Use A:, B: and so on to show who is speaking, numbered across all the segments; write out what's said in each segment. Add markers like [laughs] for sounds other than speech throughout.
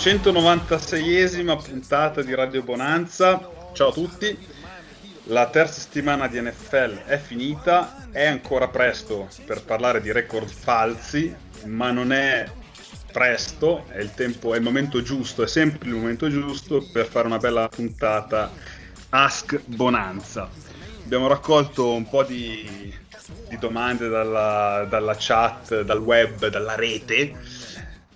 A: 196esima puntata di Radio Bonanza. Ciao a tutti. La terza settimana di NFL è finita, è ancora presto per parlare di record falsi, ma non è presto, è il tempo, è il momento giusto, è sempre il momento giusto per fare una bella puntata Ask Bonanza. Abbiamo raccolto un po' di, di domande dalla, dalla chat, dal web, dalla rete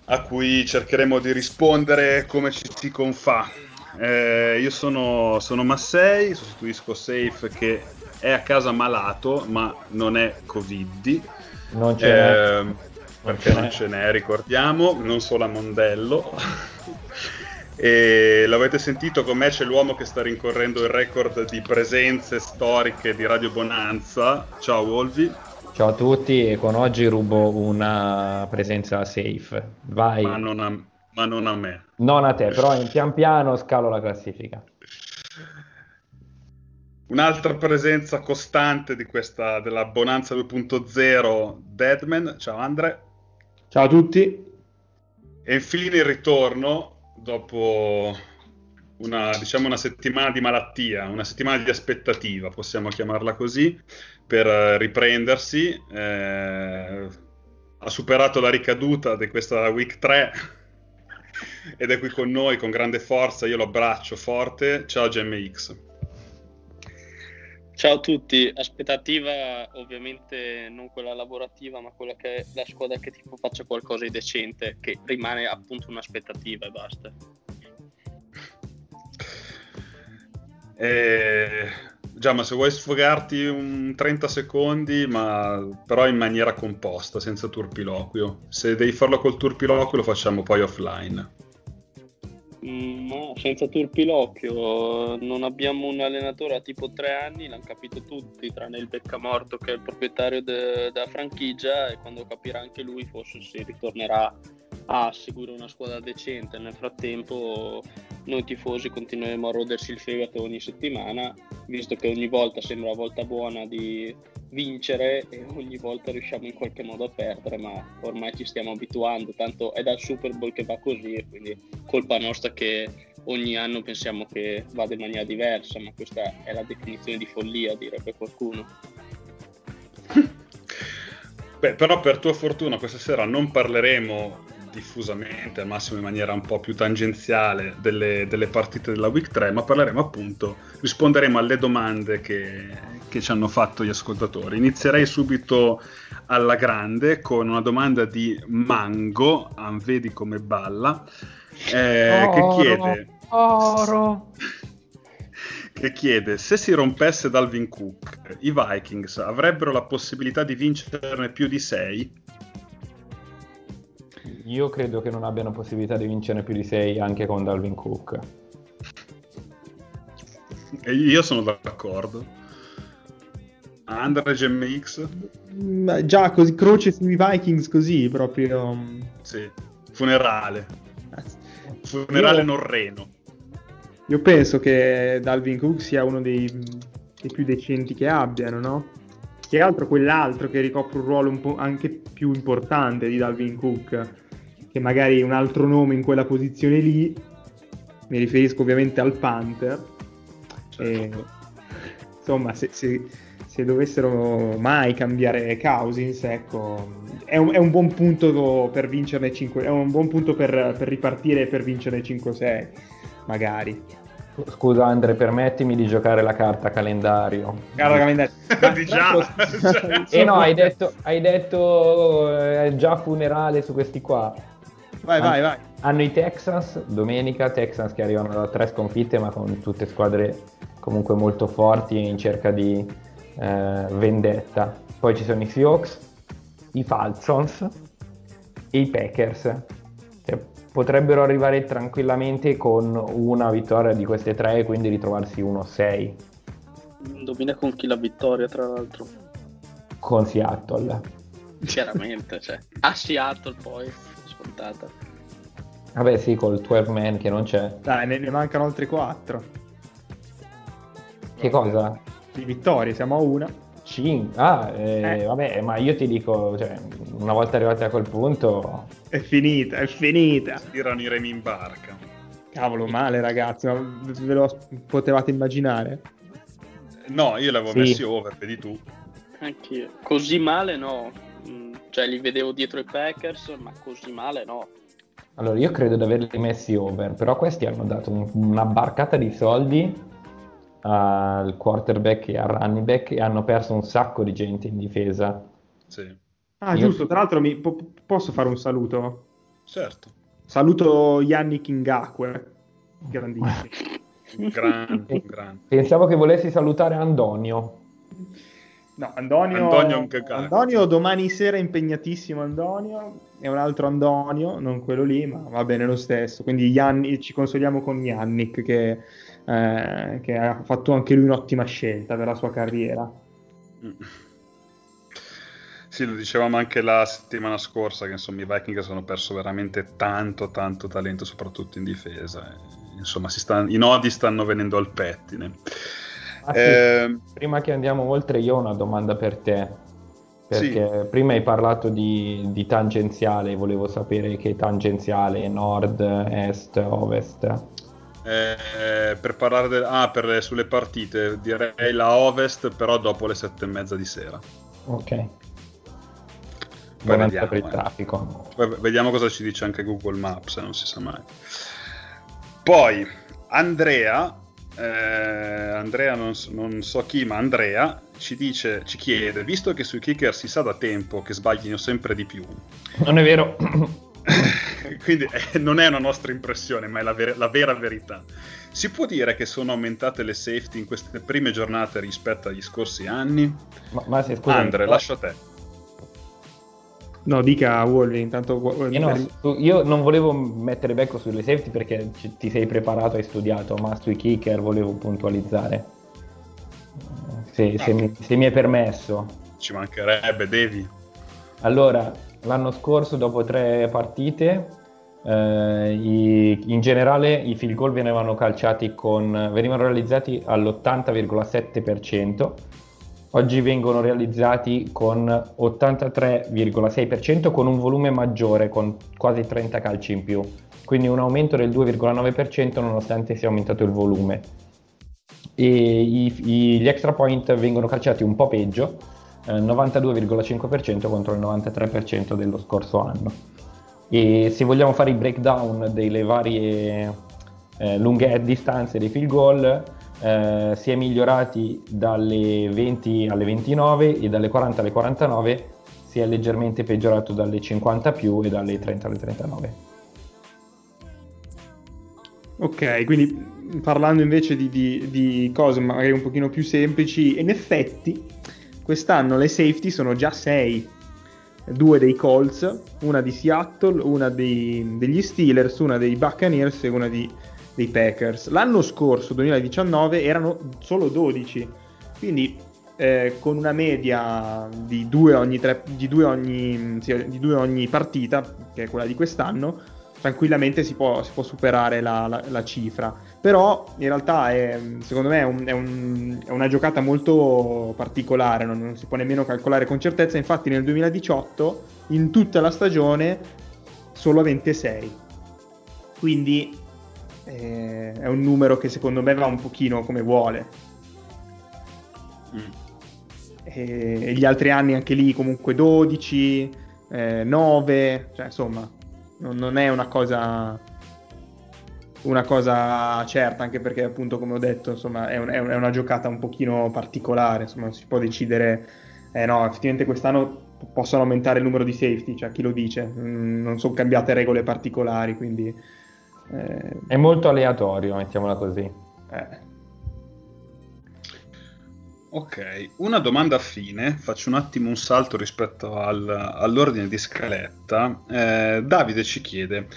A: a cui cercheremo di rispondere come ci si confà. Eh, io sono, sono Massei, sostituisco Safe che è a casa malato, ma non è Covid.
B: Non ce n'è.
A: Eh, perché non ce n'è, ricordiamo, non solo a Mondello. [laughs] e l'avete sentito con me c'è l'uomo che sta rincorrendo il record di presenze storiche di Radio Bonanza. Ciao Wolvi.
B: Ciao a tutti e con oggi rubo una presenza safe. Vai.
A: Ma non a, ma non a me.
B: Non a te, però in pian piano scalo la classifica.
A: Un'altra presenza costante di questa della Bonanza 2.0 Deadman. Ciao Andre.
C: Ciao a tutti.
A: E infine il ritorno dopo una, diciamo una settimana di malattia, una settimana di aspettativa, possiamo chiamarla così, per eh, riprendersi. Eh, ha superato la ricaduta di questa week 3 [laughs] ed è qui con noi con grande forza. Io lo abbraccio forte. Ciao GMX.
D: Ciao a tutti, aspettativa ovviamente non quella lavorativa, ma quella che la squadra che tipo faccia qualcosa di decente, che rimane appunto un'aspettativa e basta.
A: Eh, già, ma se vuoi sfogarti un 30 secondi, ma però in maniera composta, senza turpiloquio. Se devi farlo col turpiloquio, lo facciamo poi offline.
D: Mm, no, senza turpiloquio, non abbiamo un allenatore a tipo tre anni, l'hanno capito tutti, tranne il Beccamorto che è il proprietario de- della franchigia e quando capirà anche lui forse si ritornerà a seguire una squadra decente. Nel frattempo noi tifosi continueremo a rodersi il fegato ogni settimana, visto che ogni volta sembra la volta buona di vincere e ogni volta riusciamo in qualche modo a perdere, ma ormai ci stiamo abituando, tanto è dal Super Bowl che va così e quindi colpa nostra che ogni anno pensiamo che vada in maniera diversa, ma questa è la definizione di follia, direbbe qualcuno. [laughs]
A: Beh, però per tua fortuna questa sera non parleremo diffusamente, al massimo in maniera un po' più tangenziale, delle, delle partite della Week 3, ma parleremo appunto, risponderemo alle domande che, che ci hanno fatto gli ascoltatori. Inizierei subito alla grande con una domanda di Mango, ah, vedi come balla, eh, che chiede...
B: Oro. [laughs]
A: che chiede se si rompesse Dalvin Cook, i Vikings avrebbero la possibilità di vincerne più di 6?
B: Io credo che non abbiano possibilità di vincere più di 6 anche con Dalvin Cook.
A: E io sono d'accordo. Andre GMX?
C: Ma già così croce sui Vikings così proprio.
A: Sì, funerale. Funerale
C: Io-
A: non reno.
C: Io penso che Dalvin Cook sia uno dei, dei più decenti che abbiano, no? Che altro quell'altro che ricopre un ruolo un po' anche più importante di Dalvin Cook, che magari un altro nome in quella posizione lì. Mi riferisco ovviamente al Panther. E, insomma, se, se- se dovessero mai cambiare Cousins, ecco, è un, è un buon punto per vincerne 5, è un buon punto per, per ripartire e per vincere 5-6. magari.
B: Scusa Andre, permettimi di giocare la carta calendario.
C: Carta calendario. [laughs]
B: E [laughs] eh no, hai detto, hai detto eh, già funerale su questi qua.
C: Vai, vai, vai.
B: Hanno i Texans, domenica, Texans che arrivano da tre sconfitte ma con tutte squadre comunque molto forti in cerca di eh, vendetta. Poi ci sono i Seahawks, i Falcons e i Packers. Cioè, potrebbero arrivare tranquillamente con una vittoria di queste tre e quindi ritrovarsi 1-6
D: Domina con chi la vittoria, tra l'altro.
B: con Seattle.
D: Chiaramente, cioè. A Seattle poi, scontata.
B: Vabbè sì, col 12 man che non c'è.
C: Dai, ne, ne mancano altri 4
B: Che cosa?
C: di vittorie, siamo a una.
B: Cin- ah, eh,
C: Eh.
B: vabbè, ma io ti dico, cioè, una volta arrivati a quel punto,
C: È finita, è finita.
A: Tirano i remi in barca.
C: Cavolo, male ragazzi, ma ve lo potevate immaginare?
A: No, io l'avevo
B: Sì.
A: messi over, vedi tu.
D: Anch'io. Così male no. Cioè, li vedevo dietro i Packers, ma così male no.
B: allora io credo di averli messi over, però questi hanno dato un- una barcata di soldi al quarterback e al running back e hanno perso un sacco di gente in difesa.
A: Sì,
C: Ah,
B: Io-
C: giusto, tra l'altro mi- po- posso fare un saluto?
A: certo.
C: Saluto Yannick Ngakwe, grandissimo.
A: Un [laughs] grande, un grande.
B: Pensavo che volessi salutare Andonio.
C: No, Antonio,
A: Antonio.
C: Antonio domani sera è impegnatissimo Antonio, è un altro Antonio, non quello lì, ma va bene lo stesso. Quindi Yanni- ci consoliamo con Yannick che, eh, che ha fatto anche lui un'ottima scelta per la sua carriera.
A: Sì, lo dicevamo anche la settimana scorsa che insomma i Vikings hanno perso veramente tanto, tanto talento, soprattutto in difesa. Insomma, si sta- i nodi stanno venendo al pettine.
B: Ah, sì.
A: Ehm,
B: Prima che andiamo oltre, io ho una domanda per te. Perché prima hai parlato di, di tangenziale, volevo sapere che tangenziale nord, est, ovest.
A: eh, per parlare del- ah, per- sulle partite, direi la Ovest, però dopo le sette e mezza di sera.
B: Ok. Buona
A: vediamo,
B: per il
A: eh.
B: traffico.
A: Poi vediamo cosa ci dice anche Google Maps, non si sa mai. Poi Andrea, eh, Andrea non, so- non so chi, ma Andrea ci dice, ci chiede, visto che sui kicker si sa da tempo che sbaglino sempre di più,
B: Non è vero. [laughs]
A: quindi eh, non è una nostra impressione, ma è la, ver- la vera verità. Si può dire che sono aumentate le safety in queste prime giornate rispetto agli scorsi anni?
B: ma, ma se scusa,
A: Andre, lascio a te.
C: No, dica Wolvi, intanto...
B: Io, no, io non volevo mettere becco sulle safety perché ci- ti sei preparato, hai studiato, ma sui kicker volevo puntualizzare. Se, se mi, se mi è permesso.
A: Ci mancherebbe, devi.
B: Allora, l'anno scorso, dopo tre partite, eh, i- in generale i field goal venivano calciati con, venivano realizzati all'80,7%, oggi vengono realizzati con 83,6% con un volume maggiore, con quasi 30 calci in più, quindi un aumento del 2,9% nonostante sia aumentato il volume. E i- i- gli extra point vengono calciati un po' peggio, eh, 92,5% contro il 93% dello scorso anno. E se vogliamo fare i breakdown delle varie eh, lunghe distanze dei field goal, eh, si è migliorati dalle 20 alle 29 e dalle 40 alle 49 si è leggermente peggiorato dalle 50 più e dalle 30 alle 39.
C: Ok, quindi parlando invece di, di- di cose magari un pochino più semplici, in effetti quest'anno le safety sono già 6, due dei Colts, una di Seattle, una dei- degli Steelers, una dei Buccaneers e una di- dei Packers. L'anno scorso, 2019, erano solo 12, quindi eh, con una media di due ogni, tre- di due ogni, sì, di due ogni partita, che è quella di quest'anno, tranquillamente si può, si può superare la, la- la cifra. Però in realtà è, secondo me è, un- è un- è una giocata molto particolare, non, non si può nemmeno calcolare con certezza. Infatti nel 2018 in tutta la stagione solo 26. Quindi eh, è un numero che secondo me va un pochino come vuole.
A: Mm.
C: E, e gli altri anni anche lì comunque 12, eh, 9, cioè insomma non, non è una cosa una cosa certa, anche perché appunto come ho detto, insomma, è, un, è, un, è una giocata un pochino particolare, insomma, si può decidere, eh no, effettivamente quest'anno possono aumentare il numero di safety, cioè chi lo dice, mm, non sono cambiate regole particolari, quindi...
B: Eh... È molto aleatorio, mettiamola così. Eh.
A: Ok, una domanda a fine, faccio un attimo un salto rispetto al, all'ordine di scaletta. Eh, Davide ci chiede,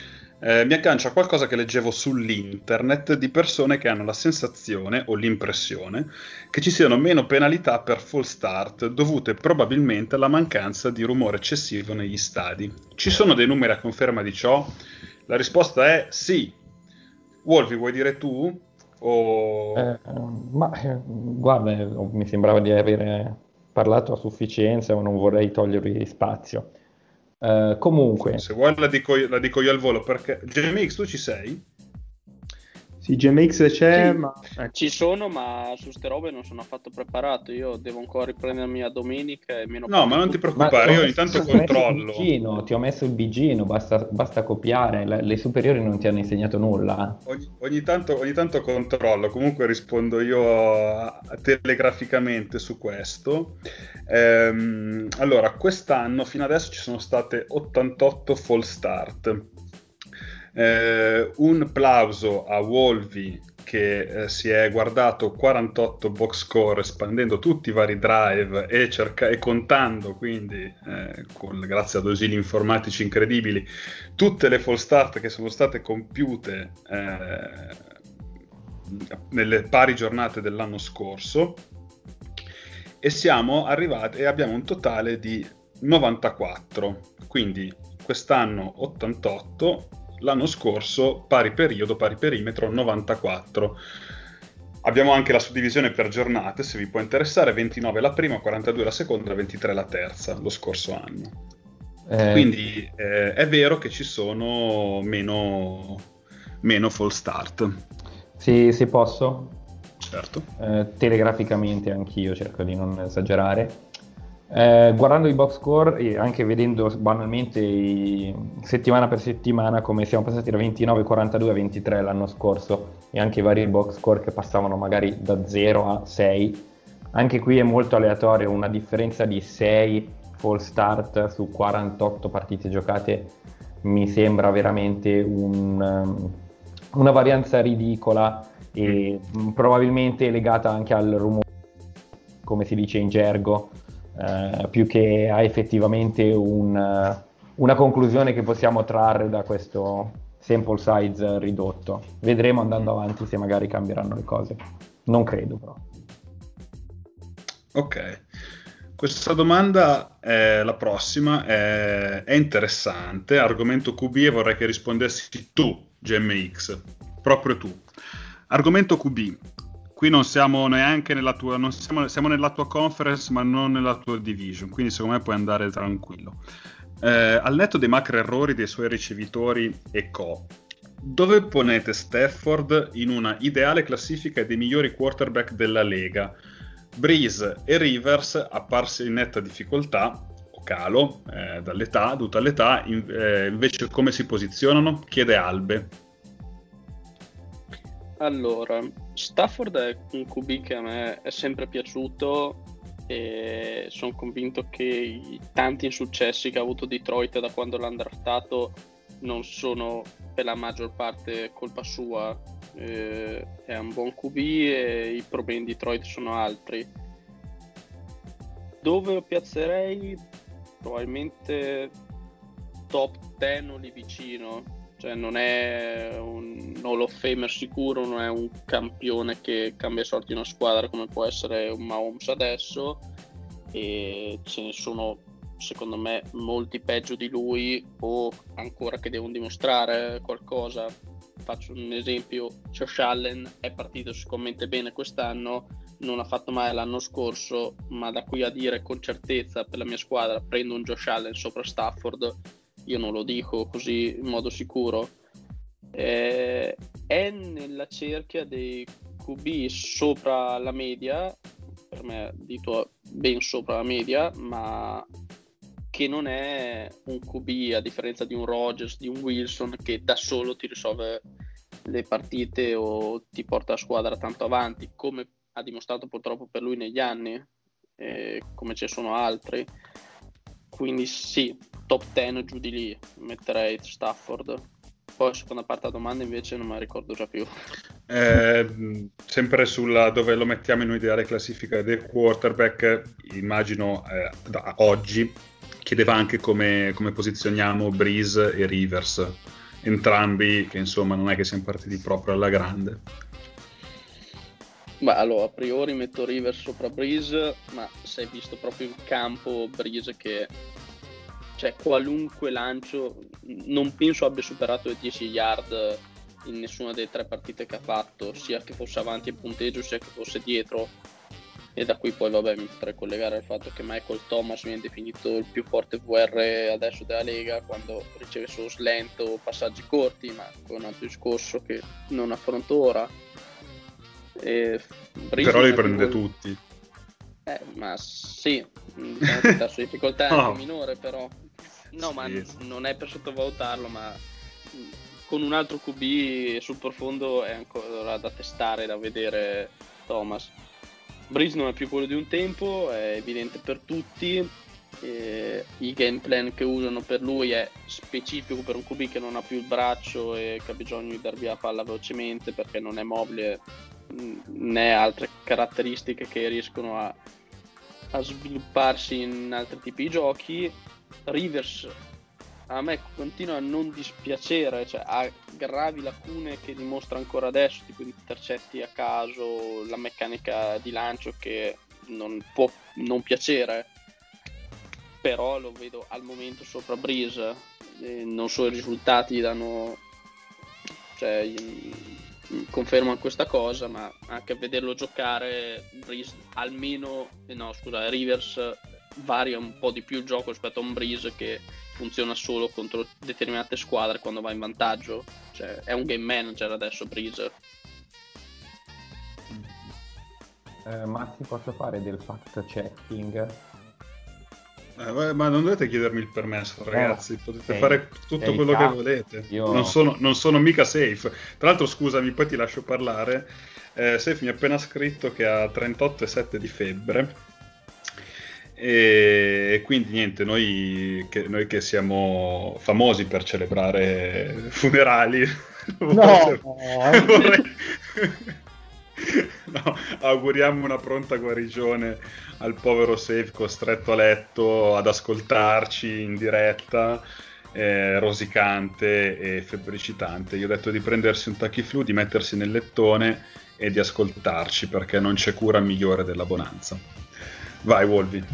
A: eh, mi aggancio a qualcosa che leggevo sull'internet di persone che hanno la sensazione o l'impressione che ci siano meno penalità per full start dovute probabilmente alla mancanza di rumore eccessivo negli stadi. Ci sono dei numeri a conferma di ciò? La risposta è sì. Wolfi, vuoi dire tu? O...
B: Eh, ma eh, guarda, mi sembrava di avere parlato a sufficienza, ma non vorrei togliervi spazio. Uh, comunque,
A: se vuoi la dico, la dico, io al volo perché GMX tu ci sei?
C: Sì, GMX c'è, sì, ma...
D: Ecco. Ci sono, ma su ste robe non sono affatto preparato. Io devo ancora riprendermi a domenica e meno...
A: No, ma non ti preoccupare, io ogni tanto controllo.
B: Bigino, ti ho messo il bigino, basta, basta copiare. Le, le, superiori non ti hanno insegnato nulla.
A: Ogni, ogni, tanto, ogni tanto, controllo, comunque rispondo io a, a, telegraficamente su questo. Ehm, allora, quest'anno fino adesso ci sono state 88 fall start eh, un plauso a Wolvi che eh, si è guardato 48 box score espandendo tutti i vari drive e, cerca- e contando quindi eh, con, grazie ad ausili informatici incredibili tutte le full start che sono state compiute eh, nelle pari giornate dell'anno scorso e siamo arrivati e abbiamo un totale di 94 quindi quest'anno 88 l'anno scorso pari periodo, pari perimetro 94. Abbiamo anche la suddivisione per giornate, se vi può interessare, 29 la prima, 42 la seconda, 23 la terza, lo scorso anno. Eh... Quindi eh, è vero che ci sono meno, meno fall start.
B: Sì, se posso.
A: Certo.
B: Eh, telegraficamente anch'io cerco di non esagerare. Eh, guardando i box score e anche vedendo banalmente i, settimana per settimana come siamo passati da 29, 42 a 23 l'anno scorso e anche i vari box score che passavano magari da 0 a 6, anche qui è molto aleatorio, una differenza di 6 full start su 48 partite giocate mi sembra veramente un, um, una varianza ridicola e probabilmente legata anche al rumore, come si dice in gergo, eh, più che a effettivamente un, eh, una conclusione che possiamo trarre da questo sample size ridotto. Vedremo andando avanti se magari cambieranno le cose. Non credo però.
A: Ok. Questa domanda, è la prossima, è, è, interessante, argomento QB e vorrei che rispondessi tu, GMX, proprio tu. Argomento QB, qui non siamo neanche nella tua, non siamo, siamo nella tua conference ma non nella tua division, quindi secondo me puoi andare tranquillo. Eh, al netto dei macro errori dei suoi ricevitori e co, dove ponete Stafford in una ideale classifica dei migliori quarterback della Lega? Breeze e Rivers, apparsi in netta difficoltà, o calo, eh, dall'età, dovuta all'età, in, eh, invece come si posizionano? Chiede Albe.
D: Allora, Stafford è un QB che a me è sempre piaciuto e sono convinto che i tanti insuccessi che ha avuto Detroit da quando l'hanno draftato non sono per la maggior parte colpa sua. Eh, è un buon QB e i problemi di Detroit sono altri. Dove lo piazzerei? Probabilmente top 10 o lì vicino cioè non è un Hall of Famer sicuro, non è un campione che cambia sorti in una squadra come può essere un Mahomes adesso e ce ne sono secondo me molti peggio di lui o ancora che devono dimostrare qualcosa. Faccio un esempio, Josh Allen è partito sicuramente bene quest'anno, non ha fatto mai l'anno scorso, ma da qui a dire con certezza per la mia squadra prendo un Josh Allen sopra Stafford io non lo dico così in modo sicuro, eh, è nella cerchia dei QB sopra la media, per me dito ben sopra la media, ma che non è un QB a differenza di un Rogers, di un Wilson che da solo ti risolve le partite o ti porta la squadra tanto avanti, come ha dimostrato purtroppo per lui negli anni, eh, come ci sono altri. Quindi sì, top 10 giù di lì, metterei Stafford. Poi seconda parte della domanda invece non me la ricordo già più.
A: Eh, sempre sulla dove lo mettiamo in un'ideale classifica del quarterback, immagino eh, da oggi chiedeva anche come, come posizioniamo Breeze e Rivers, entrambi che insomma non è che siamo partiti proprio alla grande.
D: Ma allora, a priori metto Rivers sopra Breeze, ma se hai visto proprio in campo Breeze che cioè qualunque lancio non penso abbia superato i 10 yard in nessuna delle tre partite che ha fatto, sia che fosse avanti in punteggio sia che fosse dietro. E da qui poi vabbè mi potrei collegare al fatto che Michael Thomas viene definito il più forte VR adesso della Lega quando riceve solo slant o passaggi corti, ma è un altro discorso che non affronto ora
A: e Però li prende più... tutti.
D: Eh, ma sì, diciamo la sua difficoltà è anche minore, però. No, sì. ma non è per sottovalutarlo, ma con un altro QB sul profondo è ancora da testare, da vedere Thomas. Breeze non è più quello di un tempo, è evidente per tutti. E il game plan che usano per lui è specifico per un QB che non ha più il braccio e che ha bisogno di dar via la palla velocemente perché non è mobile né altre caratteristiche che riescono a, a svilupparsi in altri tipi di giochi. Rivers a me continua a non dispiacere, cioè ha gravi lacune che dimostra ancora adesso, tipo intercetti a caso, la meccanica di lancio che non può non piacere, però lo vedo al momento sopra Breeze, non so i risultati danno, cioè conferma questa cosa, ma anche a vederlo giocare, Breeze almeno, eh, no scusa, Rivers varia un po' di più il gioco rispetto a un Breeze che funziona solo contro determinate squadre quando va in vantaggio. Cioè, è un game manager adesso Breeze.
B: Eh, Matti, posso fare del fact checking?
A: Eh, ma non dovete chiedermi il permesso, ragazzi. No, Potete sei, fare tutto quello che volete. Io... Non, sono, non, sono, mica safe. Tra l'altro, scusami, poi ti lascio parlare. Eh, safe mi ha appena scritto che ha 38,7 di febbre. E quindi niente, noi che, noi che siamo famosi per celebrare funerali, [laughs] no, vorrei... vorrei... [laughs] no, auguriamo una pronta guarigione al povero Safe costretto a letto ad ascoltarci in diretta, eh, rosicante e febbricitante. Gli ho detto di prendersi un tachiflu, di mettersi nel lettone e di ascoltarci perché non c'è cura migliore della bonanza. Vai, Wolvi.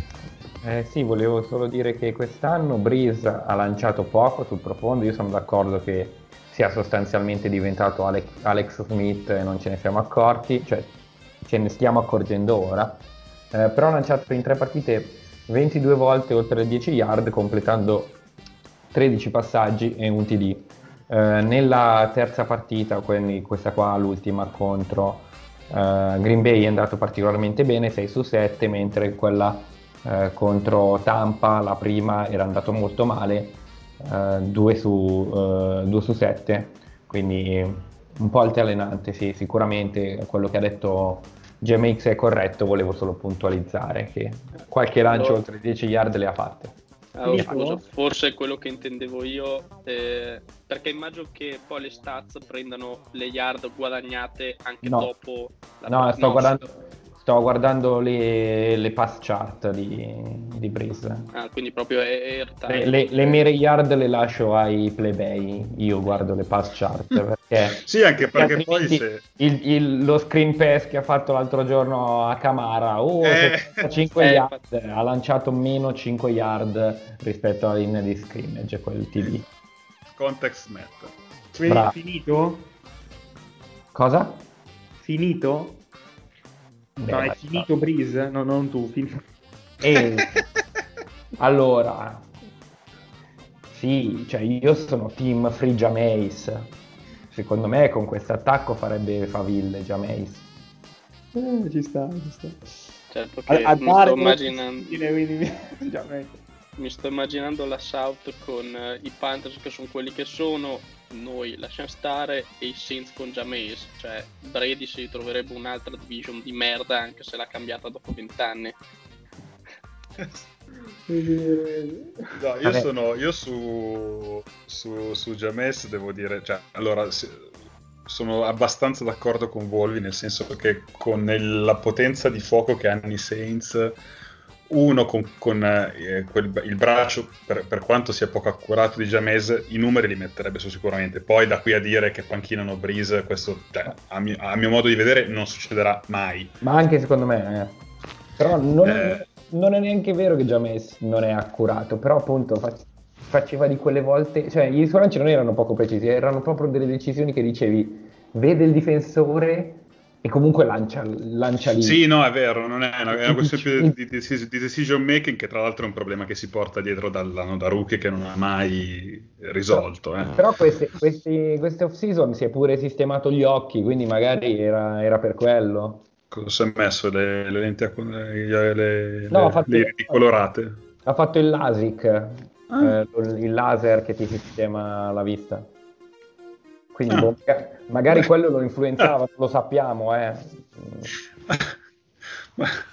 B: Eh sì, volevo solo dire che quest'anno Breeze ha lanciato poco sul profondo, io sono d'accordo che sia sostanzialmente diventato Alex, Alex Smith e non ce ne siamo accorti, cioè ce ne stiamo accorgendo ora eh, però ha lanciato in tre partite 22 volte oltre le 10 yard completando 13 passaggi e un TD. Eh, nella terza partita, quindi questa qua l'ultima contro eh, Green Bay è andato particolarmente bene, 6 su 7, mentre quella eh, contro Tampa, la prima, era andato molto male, 2 eh, su, 2 su 7, quindi un po' altalenante, sì, sicuramente quello che ha detto GMX è corretto, volevo solo puntualizzare che qualche lancio no. oltre 10 yard le ha fatte.
D: Ah, oh, scusa, forse è quello che intendevo io, eh, perché immagino che poi le stats prendano le yard guadagnate anche
B: no.
D: dopo
B: la No, sto guardando, Sto guardando le, le pass chart di, di Breeze.
D: Ah, quindi proprio
B: airtime. Le, le, le mire yard le lascio ai plebei, io guardo le pass chart. [laughs] Perché
A: sì, anche perché poi se...
B: il, il, lo screen pass che ha fatto l'altro giorno a Camara, oh, eh, 5 eh, yard, ha lanciato meno 5 yard rispetto alla linea di scrimmage, quel TD.
A: Context net.
C: Quindi finito?
B: Cosa?
C: Finito? No, è finito Breeze? No, non tu. Fin...
B: E... [laughs] allora, sì, cioè io sono team Free Jameis. Secondo me con questo attacco farebbe faville Jameis.
C: Eh, ci sta, ci sta.
D: Certo che a, a non sto immaginando.
C: Quindi... [laughs]
D: Mi sto immaginando la South con uh, i Panthers che sono quelli che sono, noi lasciamo stare, e i Saints con Jameis. Cioè, Brady si troverebbe un'altra division di merda anche se l'ha cambiata dopo vent'anni. [laughs]
A: No, io sono io su, su, su James devo dire, cioè, allora sono abbastanza d'accordo con Volvi nel senso che con il, la potenza di fuoco che hanno i Saints uno con, con eh, quel, il braccio, per, per, quanto sia poco accurato di James, i numeri li metterebbe su sicuramente. Poi da qui a dire che panchinano Breeze, questo cioè, a, mio, a, mio, modo di vedere non succederà mai.
B: Ma anche secondo me, eh. però non, eh. non, è neanche vero che James non è accurato, però appunto faceva di quelle volte, cioè i suoi lanci non erano poco precisi, erano proprio delle decisioni che dicevi, vede il difensore e comunque lancia, lancia lì.
A: Sì, no, è vero, non è una, è una questione più di, di, di, decision making che tra l'altro è un problema che si porta dietro dall'anno da rookie che non ha mai risolto. Eh.
B: Però queste, queste, queste off-season si è pure sistemato gli occhi, quindi magari era, era per quello.
A: Cosa si è messo? Le, le lenti le, le, no, le colorate?
B: Ha fatto il LASIK, ah. eh, il laser che ti sistema la vista. Quindi ah. boh, magari quello lo influenzava, lo sappiamo, eh.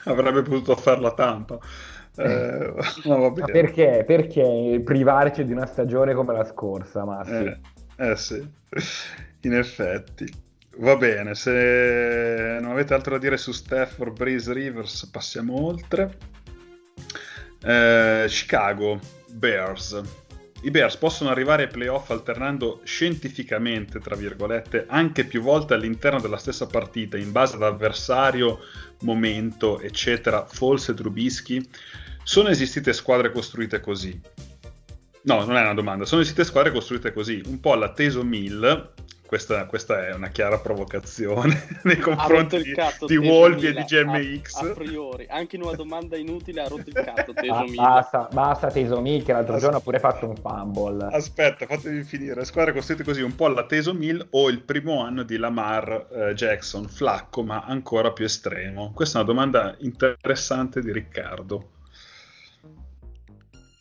A: Avrebbe potuto fare la tampa. Eh, no,
B: perché? Perché privarci di una stagione come la scorsa, Massi?
A: Eh, eh sì, in effetti. Va bene, se non avete altro da dire su Stafford, Breeze, Rivers, passiamo oltre. Eh, Chicago, Bears. I Bears possono arrivare ai playoff alternando scientificamente, tra virgolette, anche più volte all'interno della stessa partita, in base ad avversario, momento, eccetera, False e Trubisky. Sono esistite squadre costruite così? No, non è una domanda. Sono esistite squadre costruite così, un po' alla Teso Mill, questa, questa, è una chiara provocazione [laughs] nei confronti di, di Wolvi e di GMX.
D: A, a, priori, anche in una domanda inutile ha rotto il cazzo Tesomil.
B: Ah, basta, basta Tesomil che l'altro As... giorno ha pure fatto un fumble.
A: Aspetta, fatemi finire. Squadre costruite così, un po' alla Tesomil o il primo anno di Lamar eh, Jackson, flacco ma ancora più estremo. Questa è una domanda interessante di Riccardo.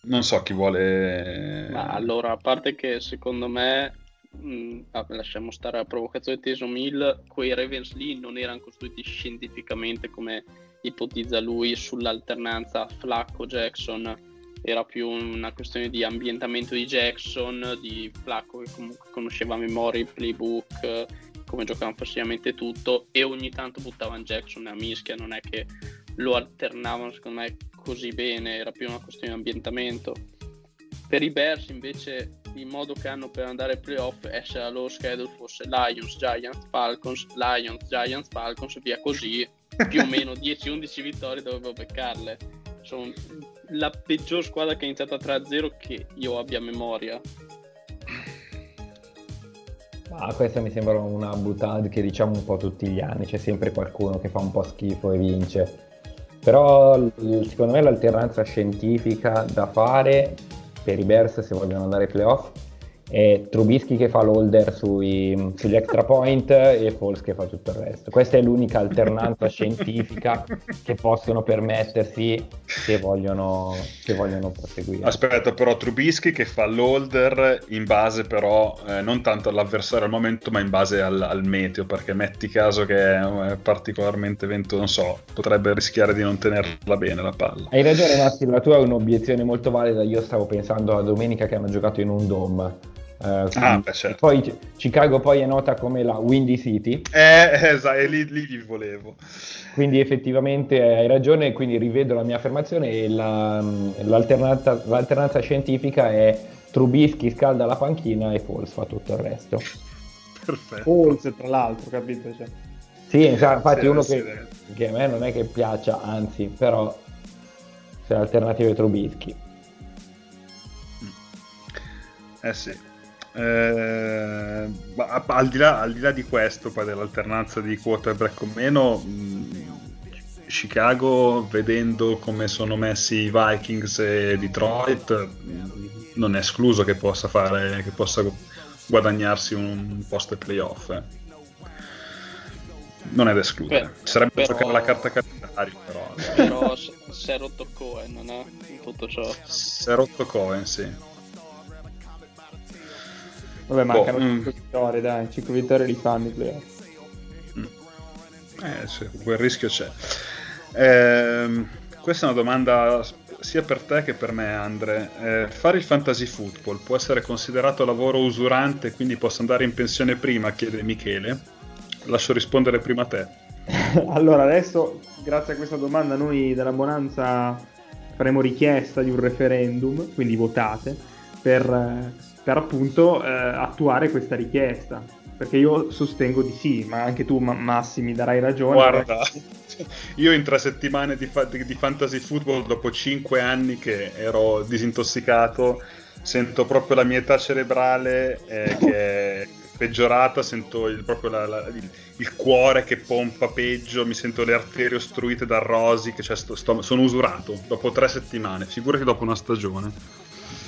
A: Non so chi vuole...
D: Ma allora, a parte che secondo me Mm, lasciamo stare la provocazione Teso Mill, quei Ravens lì non erano costruiti scientificamente come ipotizza lui sull'alternanza Flacco-Jackson, era più una questione di ambientamento di Jackson, di Flacco che comunque conosceva a memoria il playbook, come giocavano passivamente tutto e ogni tanto buttavano Jackson a mischia, non è che lo alternavano secondo me così bene, era più una questione di ambientamento. Per i Bears invece il modo che hanno per andare ai playoff è se la loro schedule fosse Lions, Giants, Falcons, Lions, Giants, Falcons, via così, più o meno 10-11 vittorie dovevo beccarle. Sono la peggior squadra che ha iniziato a 3-0 che io abbia a memoria.
B: Ah, questa mi sembra una buttata che diciamo un po' tutti gli anni, c'è sempre qualcuno che fa un po' schifo e vince. Però secondo me l'alternanza scientifica da fare per i Bears se vogliono andare ai playoff è Trubisky che fa l'holder sui, sugli extra point e Foles che fa tutto il resto. Questa è l'unica alternanza [laughs] scientifica che possono permettersi se vogliono, se vogliono proseguire.
A: Aspetta, però Trubisky che fa l'holder in base però eh, non tanto all'avversario al momento, ma in base al, al, meteo, perché metti caso che è particolarmente vento, non so, potrebbe rischiare di non tenerla bene la palla.
B: Hai ragione Massi, la tua è un'obiezione molto valida, io stavo pensando a domenica che hanno giocato in un dome Uh, ah, beh, certo. Poi Chicago poi è nota come la Windy City.
A: Eh, [laughs] esatto, e lì, lì li volevo.
B: Quindi effettivamente hai ragione, quindi rivedo la mia affermazione e la, l'alternanza, l'alternanza, scientifica è Trubisky scalda la panchina e Foles fa tutto il resto.
C: Perfetto. Foles tra l'altro, capito? Cioè.
B: Sì, infatti sì, uno che, che, a me non è che piaccia, anzi, però se l'alternativa è Trubisky.
A: Eh sì. Eh, al, di là, al, di là, di questo, poi dell'alternanza di quarterback o meno, mh, Chicago, vedendo come sono messi i Vikings e Detroit, non è escluso che possa, fare, che possa guadagnarsi un posto ai playoff. Eh. non è da escludere.
D: Beh,
A: sarebbe
D: però-
A: giocare la carta calendario, però.
D: Però si è rotto Cohen, no? In tutto ciò.
A: Si è rotto Cohen, sì.
C: Vabbè, mancano
A: Boh, mm.
C: 5 vittorie, dai, 5 vittorie li fanno i playoff.
A: Eh, sì, quel rischio c'è. Ehm, questa è una domanda sia per te che per me, Andre. Eh, fare il fantasy football può essere considerato lavoro usurante, quindi posso andare in pensione prima? chiede Michele. Lascio rispondere prima a te. [laughs]
C: allora, adesso, grazie a questa domanda, noi della Bonanza faremo richiesta di un referendum, quindi votate, per, eh, per appunto eh, attuare questa richiesta. Perché io sostengo di sì, ma anche tu, Ma- Massi, mi darai ragione.
A: Guarda, [laughs] io in tre settimane di, fa- di fantasy football, dopo cinque anni che ero disintossicato, sento proprio la mia età cerebrale eh, che è peggiorata, sento il, proprio la- la- il, il cuore che pompa peggio, mi sento le arterie ostruite dal rosic, cioè sto- sto- sono usurato dopo tre settimane, figurati dopo una stagione.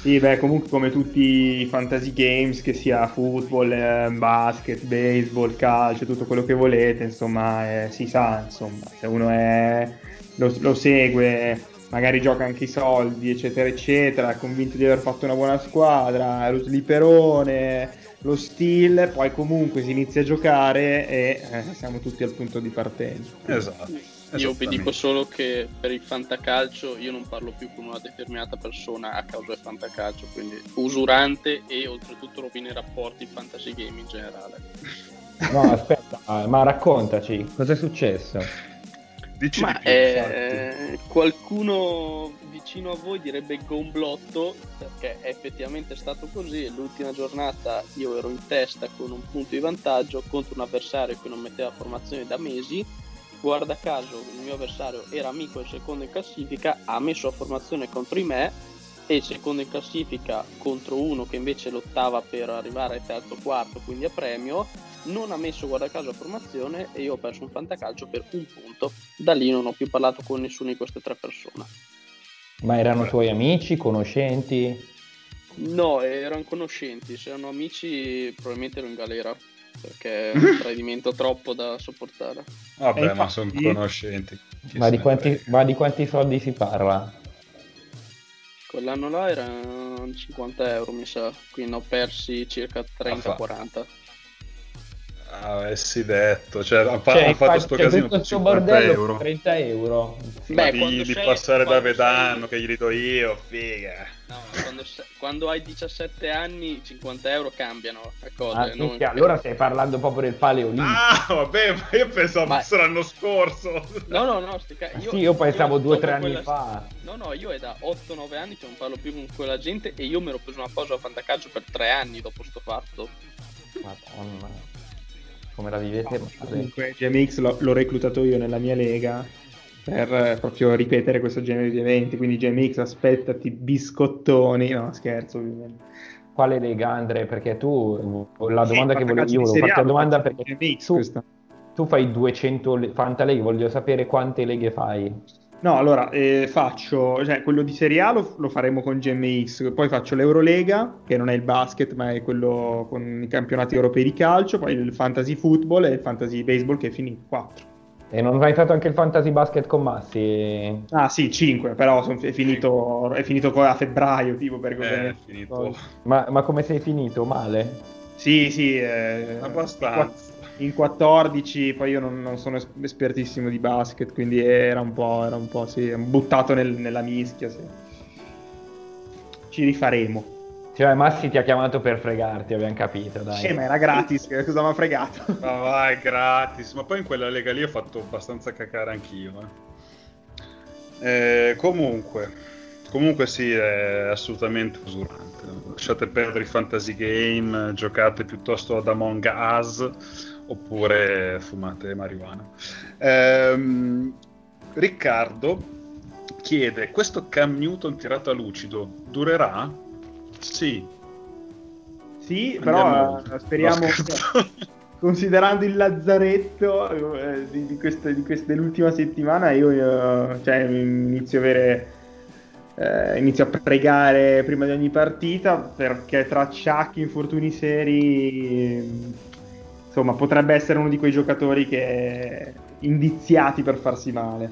C: Sì, beh, comunque come tutti i fantasy games, che sia football, eh, basket, baseball, calcio, tutto quello che volete, insomma, eh, si sa, insomma, se uno è, lo, lo segue, magari gioca anche i soldi, eccetera, eccetera, è convinto di aver fatto una buona squadra, lo sliperone, lo stile, poi comunque si inizia a giocare e eh, siamo tutti al punto di partenza.
A: Esatto.
D: Io vi dico solo che per il fantacalcio io non parlo più con una determinata persona a causa del fantacalcio, quindi usurante e oltretutto rovina i rapporti fantasy game in generale.
B: No, aspetta, ma raccontaci, cosa è successo?
A: Dici
D: Ma
A: più,
D: eh, qualcuno vicino a voi direbbe gomblotto perché è effettivamente stato così l'ultima giornata io ero in testa con un punto di vantaggio contro un avversario che non metteva formazione da mesi guarda caso il mio avversario era amico e secondo in classifica ha messo a formazione contro di me e secondo in classifica contro uno che invece lottava per arrivare al terzo quarto quindi a premio non ha messo guarda caso a formazione e io ho perso un fantacalcio per un punto. Da lì non ho più parlato con nessuno di queste tre persone.
B: Ma erano tuoi amici, conoscenti?
D: no erano conoscenti se erano amici probabilmente ero in galera perché è un [laughs] tradimento troppo da sopportare
A: Vabbè, ma sono conoscenti.
B: Ma di, quanti, ma di quanti soldi si parla?
D: quell'anno là erano 50 euro mi sa quindi ne ho persi circa 30-40
A: Avessi detto, cioè, hanno fa-
B: Cioè,
A: fatto
B: fai-
A: sto
B: c'è
A: casino per
B: sto
A: 50
B: bordello
A: euro.
B: per 30 euro.
D: Beh,
A: di, di
D: sei-
A: passare da Vedano
D: sei-
A: che gli do io, figa.
D: No, ma quando, quando hai 17 anni 50 euro cambiano le cose
B: Ah,
D: non-
B: allora stai parlando proprio del paleolimpico.
A: Ah, vabbè, ma io pensavo
D: Ma-
A: fosse l'anno scorso.
D: No, no, no, sti
B: Ah, sì, io pensavo due o tre
D: dopo
B: anni
D: quella-
B: fa.
D: No, no, io è da 8-9 anni che non parlo più con quella gente e io mi ero preso una pausa a fantacalcio per 3 anni dopo sto fatto.
B: Madonna. Come la vivete male.
C: Comunque GMX l'ho, l'ho reclutato io nella mia lega per eh, proprio ripetere questo genere di eventi, quindi GMX aspettati biscottoni, no scherzo ovviamente.
B: Quale lega Andre? Perché tu, la domanda
C: Sì,
B: che volevo io, volevo farti
C: A,
B: la domanda perché
C: GMX
B: tu,
C: questa.
B: tu fai 200 le- fantaleghe, voglio sapere quante leghe fai.
C: No, allora eh, faccio, cioè quello di Serie A lo, lo faremo con GMX, poi faccio l'Eurolega, che non è il basket, ma è quello con i campionati europei di calcio, poi il fantasy football e il fantasy baseball che è finito 4.
B: E non hai fatto anche il fantasy basket con Massi?
C: Ah sì, 5, però son- è, finito, è finito a febbraio, tipo per
A: Eh, è finito
B: Ma, ma come sei finito? Male?
C: Sì, sì, eh,
A: abbastanza.
C: in 14, poi io non, non sono es- espertissimo di basket, quindi era un po', era un po' sì, buttato nel- nella mischia, sì. Ci rifaremo.
B: Cioè, Massi ti ha chiamato per fregarti, abbiamo capito, dai.
C: Eh, ma era gratis, che cosa mi ha fregato?
A: Ma vai, gratis. Ma poi in quella lega lì ho fatto abbastanza cacare anch'io. eh. Eh, comunque, comunque sì, è assolutamente usurante. Lasciate perdere i fantasy game, giocate piuttosto ad Among Us oppure fumate marijuana. Ehm, Riccardo chiede: questo Cam Newton tirato a lucido durerà? Sì,
C: Sì,
A: Andiamo-
C: però eh, speriamo, considerando il lazzaretto eh, di, di queste- di queste- dell'ultima settimana, io eh, cioè, inizio a avere... eh, inizio a pregare prima di ogni partita perché tra sciacchi, infortuni seri, insomma, potrebbe essere uno di quei giocatori che indiziati per farsi male.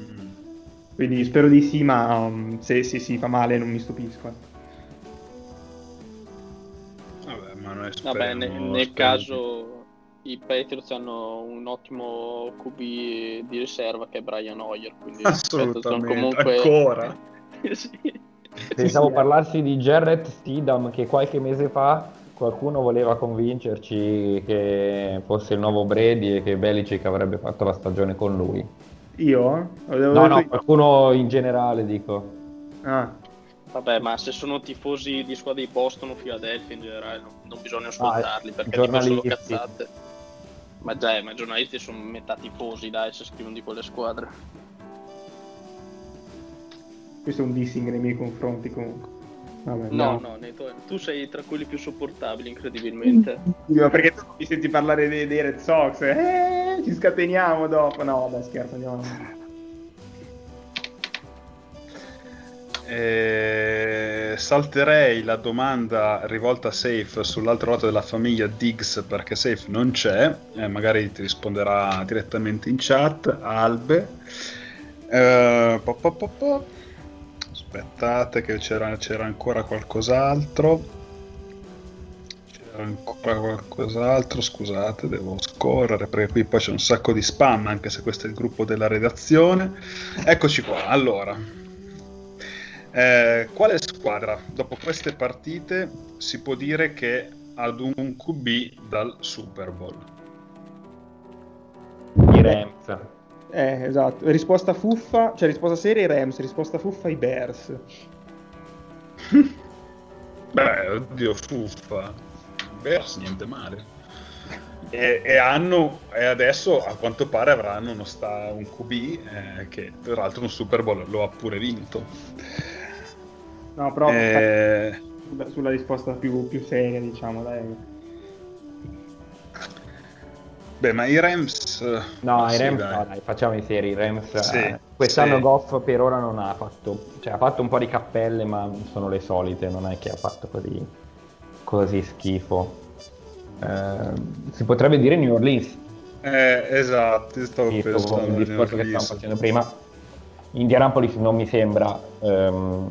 A: Mm.
C: Quindi spero di sì, ma um, se si si fa male non mi stupisco.
A: Ma noi
D: Vabbè, ne- nel caso i Patriots hanno un ottimo QB di riserva che è Brian Hoyer, quindi
A: Assolutamente,
D: comunque...
A: ancora? [laughs]
D: sì.
B: Pensavo parlarsi di Jarrett Stidham che qualche mese fa qualcuno voleva convincerci che fosse il nuovo Brady e che Belichick avrebbe fatto la stagione con lui.
C: Io? Avevo
B: No,
C: detto
B: no,
C: io.
B: qualcuno in generale dico.
C: Ah,
D: Vabbè, ma se sono tifosi di squadre di Boston o Philadelphia in generale non, non bisogna ascoltarli perché dicono solo cazzate. Ma già, ma i giornalisti sono metà tifosi, dai, se scrivono di quelle squadre.
C: questo è un dissing nei miei confronti comunque. Vabbè,
D: No, no, Neto, tu sei tra quelli più sopportabili, incredibilmente.
C: Io, perché tu mi senti parlare dei, dei Red Sox, eh, ci scateniamo dopo. No, vabbè, scherzo, andiamo
A: Eh, salterei la domanda rivolta a Safe sull'altro lato della famiglia Diggs perché Safe non c'è, eh, magari ti risponderà direttamente in chat. Albe. Eh, po- po- po-. Aspettate che c'era, c'era ancora qualcos'altro. C'era ancora qualcos'altro, scusate, devo scorrere perché qui poi c'è un sacco di spam anche se questo è il gruppo della redazione. Eccoci qua, allora. Eh, quale squadra dopo queste partite si può dire che ad un QB dal Super Bowl?
B: I Rams.
C: Eh, esatto. Risposta fuffa, cioè risposta seria i Rams, risposta fuffa i Bears. [laughs]
A: Beh, oddio, fuffa. Bears niente male. E, e hanno, e adesso a quanto pare avranno uno sta, un QB eh, che tra l'altro un Super Bowl lo ha pure vinto.
C: No, però
A: Eh,
C: sulla, risposta più, più seria, diciamo, dai.
A: beh, ma i Rams... eh,
B: No,
A: sì,
B: i Rams,
A: dai.
B: no, dai, facciamo i seri. I Rams,
A: Sì,
B: eh, quest'anno
A: sì.
B: Goff per ora non ha fatto, cioè ha fatto un po' di cappelle, ma sono le solite, non è che ha fatto così, così schifo. Eh, si potrebbe dire New Orleans,
A: Eh, esatto, stavo
B: visto
A: pensando
B: il discorso che stavamo facendo prima. Indianapolis non mi sembra ehm,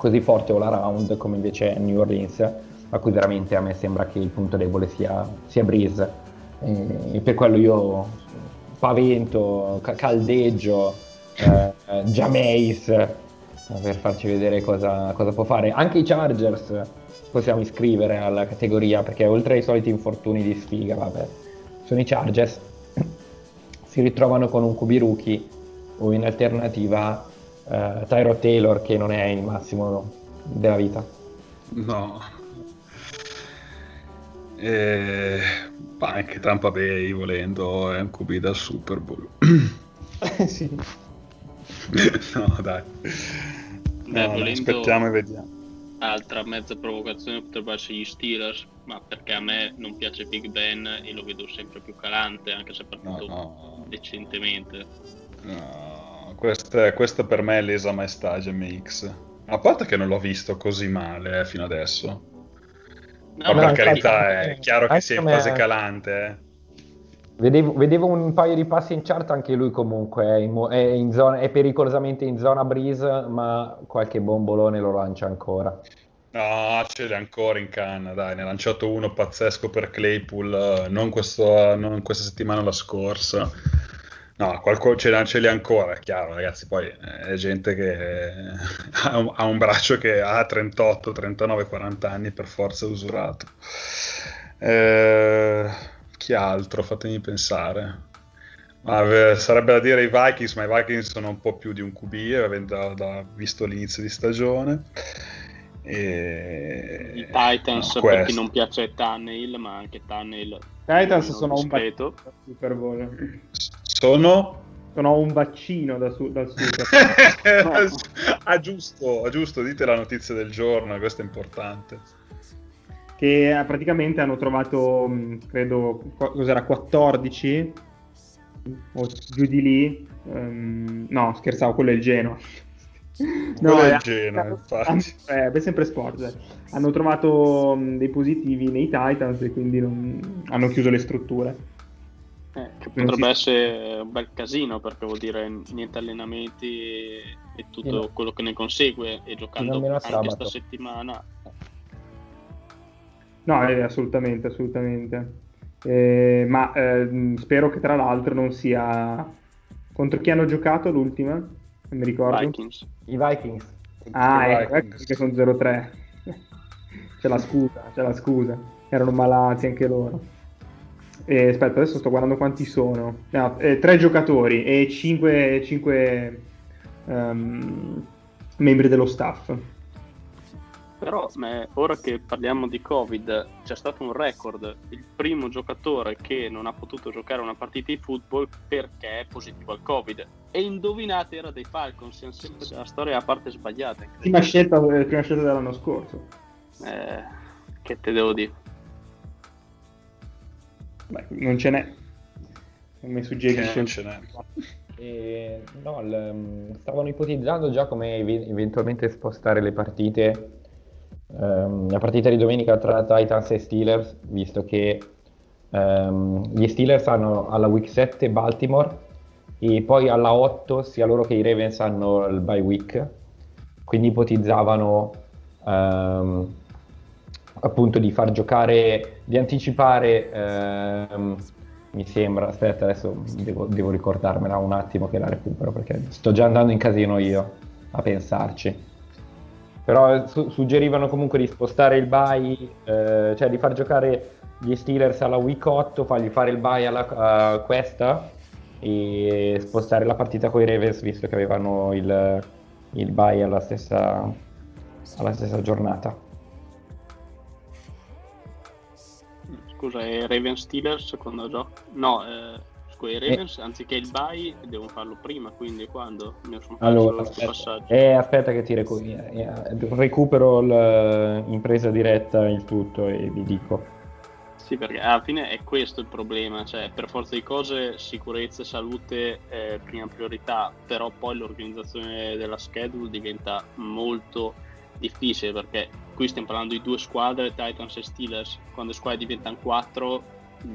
B: così forte all around come invece New Orleans, a cui veramente a me sembra che il punto debole sia, sia Breeze. E, per quello io pavento, ca- caldeggio, eh, eh, Jameis per farci vedere cosa, cosa può fare. Anche i Chargers possiamo iscrivere alla categoria perché oltre ai soliti infortuni di sfiga, vabbè, sono i Chargers, si ritrovano con un QB rookie o in alternativa eh, Tyro Taylor che non è il massimo della vita.
A: No. Eh, ma anche Tampa Bay volendo è un QB da Super Bowl. [clears throat]
C: sì.
A: no, dai.
D: Beh,
A: No,
D: volendo-
A: Aspettiamo e vediamo.
D: Altra mezza provocazione potrebbe essere gli Steelers, ma perché a me non piace Big Ben e lo vedo sempre più calante, anche se è
A: No,
D: partito
A: no,
D: decentemente.
A: no. Questa, questa per me è lesa maestà GMX. A parte che non l'ho visto così male eh, fino adesso.
D: No,
A: Ma
B: no,
A: per carità è chiaro che sia in fase calante. eh.
B: Vedevo, vedevo un paio di passi in chart, anche lui comunque è, in è in zona- è pericolosamente in zona breeze, ma qualche bombolone lo lancia ancora.
A: No, ce l'ha ancora in canna, dai, ne ha lanciato uno pazzesco per Claypool, eh, non, questo- non questa settimana, la scorsa. No, qualco- ce l'ha, ce li ha ancora, è chiaro, ragazzi, poi eh, è gente che eh, [laughs] ha un, ha un braccio che ha 38, 39, 40 anni, per forza usurato. Eh, chi altro? Fatemi pensare. Ma, eh, sarebbe da dire i Vikings, ma i Vikings sono un po' più di un QB, avendo da- da- visto l'inizio di stagione. E...
D: I Titans
A: no,
D: per chi non piace Tannehill, ma anche Tannehill
C: Titans sono un dal Super Bowl.
A: Sono...
C: Sono un vaccino da su- dal Super [laughs]
A: ah, giusto, ah, giusto, dite la notizia del giorno, questo è importante.
C: che eh, praticamente hanno trovato, mh, credo, cos'era, 14 o giù di lì. ehm, no, scherzavo, quello è il Genoa.
A: No, è
C: eh,
A: il Genoa,
C: hanno-
A: infatti.
C: eh, è sempre sport. eh. Hanno trovato mh, dei positivi nei Titans e quindi non- hanno chiuso le strutture.
D: Eh, che potrebbe
C: si-
D: essere un bel casino perché vuol dire niente allenamenti e, tutto
B: no.
D: quello che ne consegue e giocando anche
B: sabato.
D: sta settimana
C: No, eh, assolutamente, assolutamente. Eh, ma ehm, spero che tra l'altro non sia... Contro chi hanno giocato l'ultima? Non mi ricordo.
D: Vikings
B: I Vikings.
C: Ah,
A: I
C: ecco, ecco
A: Vikings.
C: perché sono 0-3. [laughs] c'è la scusa, c'è la scusa. Erano malati anche loro. E, aspetta, adesso sto guardando quanti sono. No, eh, tre giocatori e cinque, cinque ehm, membri dello staff.
D: Però ora che parliamo di Covid, c'è stato un record, il primo giocatore che non ha potuto giocare una partita di football perché è positivo al Covid. E indovinate era dei Falcons, sempre la storia a parte sbagliata.
C: Prima scelta, eh, prima scelta dell'anno scorso.
D: Eh, che te devo dire?
C: Beh, non ce n'è. Come suggerisce
A: Che non ce n'è.
B: E, no, l- mm, stavano ipotizzando già come ev- eventualmente spostare le partite, ehm, la partita di domenica tra Titans e Steelers, visto che ehm, gli Steelers hanno alla week 7 Baltimore e poi alla 8 sia loro che i Ravens hanno il bye week, quindi ipotizzavano ehm, appunto di far giocare, di anticipare, ehm, mi sembra, aspetta adesso devo, devo ricordarmela un attimo che la recupero perché sto già andando in casino io a pensarci. Però su- suggerivano comunque di spostare il bye, eh, cioè di far giocare gli Steelers alla week 8, fargli fare il bye alla a questa e spostare la partita con i Ravens visto che avevano il, il bye alla stessa, alla stessa giornata.
D: Scusa, è Ravens Steelers quando gioco? No, eh, scusa, i Ravens anziché il bye devono farlo prima, quindi quando? Mi sono perso
B: Allora, aspetta,
D: passaggio.
B: eh, aspetta che ti recu- eh, eh, recupero l- in presa diretta il tutto e vi dico.
D: Sì, perché alla fine è questo il problema, cioè per forza di cose sicurezza e salute è prima priorità, però poi l'organizzazione della schedule diventa molto difficile perché qui stiamo parlando di due squadre, Titans e Steelers, quando le squadre diventano quattro,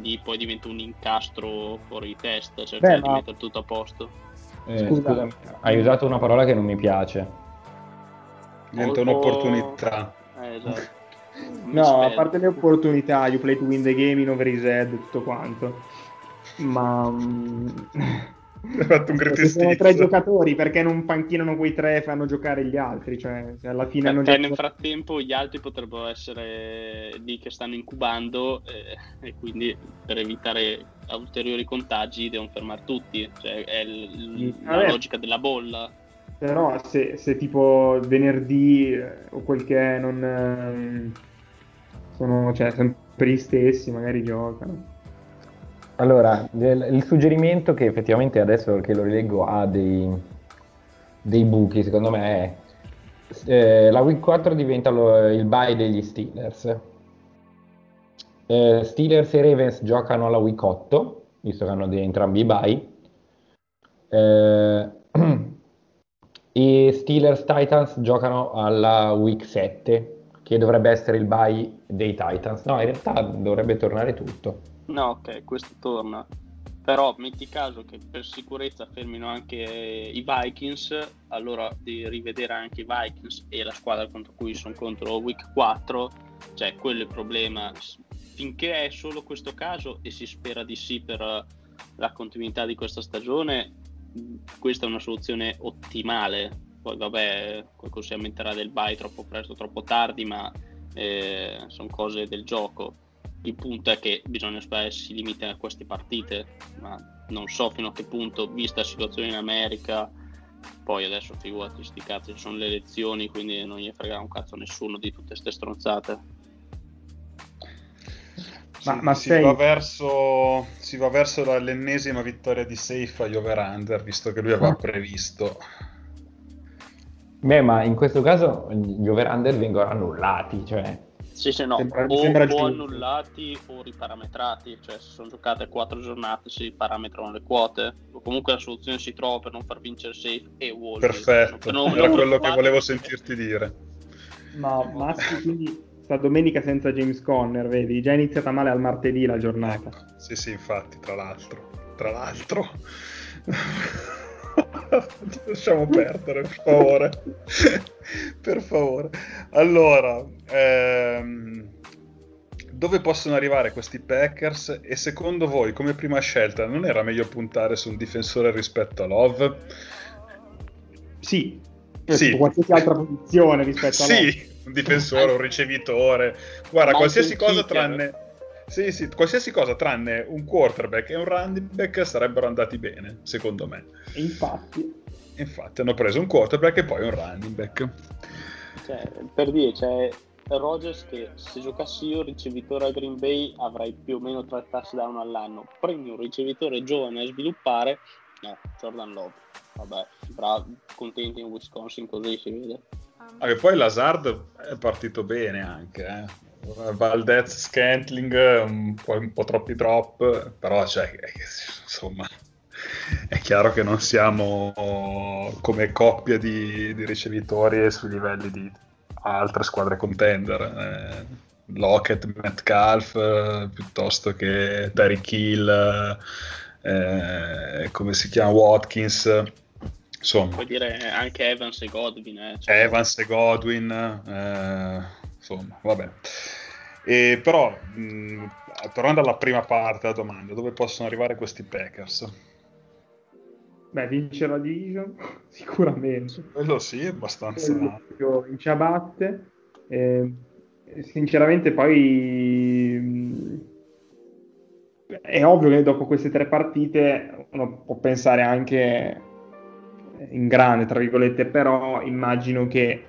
D: lì poi diventa un incastro fuori di testa, cercare
C: Beh,
D: di
C: ma-
D: mettere tutto a posto.
B: Eh,
C: Scusa.
B: hai usato una parola che non mi piace.
A: Diventa
D: O-
A: un'opportunità.
D: Eh, esatto. [laughs]
C: No, a
D: spero.
C: parte le opportunità, you play to win the game in over his head e tutto quanto. Ma...
A: Hai fatto un
C: se sono tre giocatori, perché non panchinano quei tre e fanno giocare gli altri? Cioè, se alla fine hanno
D: Perché
C: già...
D: nel frattempo gli altri potrebbero essere lì che stanno incubando eh, e quindi per evitare ulteriori contagi devono fermare tutti. Cioè, è il- la
C: Vabbè.
D: logica della bolla.
C: Però se, se tipo venerdì eh, o quel che è non... ehm, sono cioè, sempre gli stessi, magari giocano.
B: Allora, il suggerimento che effettivamente adesso che lo rileggo ha dei, dei buchi, secondo me è eh, la week 4 diventa lo- il bye degli Steelers. Eh, Steelers e Ravens giocano alla week 8, visto che hanno entrambi i bye. Eh, [clears throat] e Steelers Titans giocano alla week 7, che dovrebbe essere il bye dei Titans. No, in realtà dovrebbe tornare tutto.
D: No, ok, questo torna. Però metti caso che per sicurezza fermino anche i Vikings, allora devi rivedere anche i Vikings e la squadra contro cui sono contro week 4, cioè quello è il problema. Finché è solo questo caso e si spera di sì per la continuità di questa stagione, questa è una soluzione ottimale. Poi vabbè, qualcosa si ammenterà del bye troppo presto, troppo tardi, ma eh, sono cose del gioco. Il punto è che bisogna sperare si limita a queste partite, ma non so fino a che punto, vista la situazione in America, poi adesso figurati, sti cazzi, ci sono le elezioni, quindi non gli frega un cazzo a nessuno di tutte ste stronzate.
C: Ma-
A: Si-
C: ma
A: si,
C: sei-
A: va verso, si va verso l'ennesima vittoria di Safe agli over-under, visto che lui aveva
C: Ah.
A: previsto.
B: Beh, ma in questo caso gli over-under vengono annullati, cioè
D: Sì, sì, no,
C: Sembra-
D: o,
C: sembra
D: o annullati o riparametrati, cioè se sono giocate quattro giornate si parametrano le quote, o comunque la soluzione si trova per non far vincere Safe e Wolves.
A: Perfetto,
D: Per non-
A: era quello che volevo sentirti dire.
C: Ma Massi, quindi sta domenica senza James Conner, vedi? Già è iniziata male al martedì la giornata.
A: Sì, sì, infatti, tra l'altro. Tra l'altro. Lasciamo perdere, per favore. per favore. Allora, ehm, dove possono arrivare questi Packers? E secondo voi, come prima scelta, non era meglio puntare su un difensore rispetto a Love?
C: Sì,
A: Sì.
C: su qualsiasi altra posizione rispetto a loro.
A: Sì, un difensore, un ricevitore. Guarda,
D: Ma
A: qualsiasi cosa
D: kicker.
A: tranne... Sì, sì, qualsiasi cosa tranne un quarterback e un running back sarebbero andati bene, secondo me.
C: Infatti,
A: Infatti hanno preso un quarterback e poi un running back.
D: Cioè, per dire, c'è Rogers che se giocassi io ricevitore a Green Bay avrei più o meno tre touchdown all'anno. Prendi un ricevitore giovane a sviluppare, no, Jordan Love. Vabbè, bravo, contenti in Wisconsin così si vede.
A: Ah, e poi Lazard è partito bene anche. Eh. Valdez, Scantling, un po', un po' troppi drop, però cioè, insomma, è chiaro che non siamo come coppia di, di ricevitori sui livelli di altre squadre contender. Eh, Lockett, Metcalf, eh, piuttosto che Terry Hill, eh, come si chiama, Watkins, insomma.
D: Puoi dire anche Evans e Godwin. Eh. Cioè,
A: Evans e Godwin, eh, insomma, vabbè. E però, mh, tornando alla prima parte della domanda, dove possono arrivare questi Packers?
C: beh, vincere la division [laughs] sicuramente.
A: Quello sì, è abbastanza...
C: In ciabatte. Eh, sinceramente, poi mh, è ovvio che dopo queste tre partite uno può pensare anche in grande, tra virgolette, però immagino che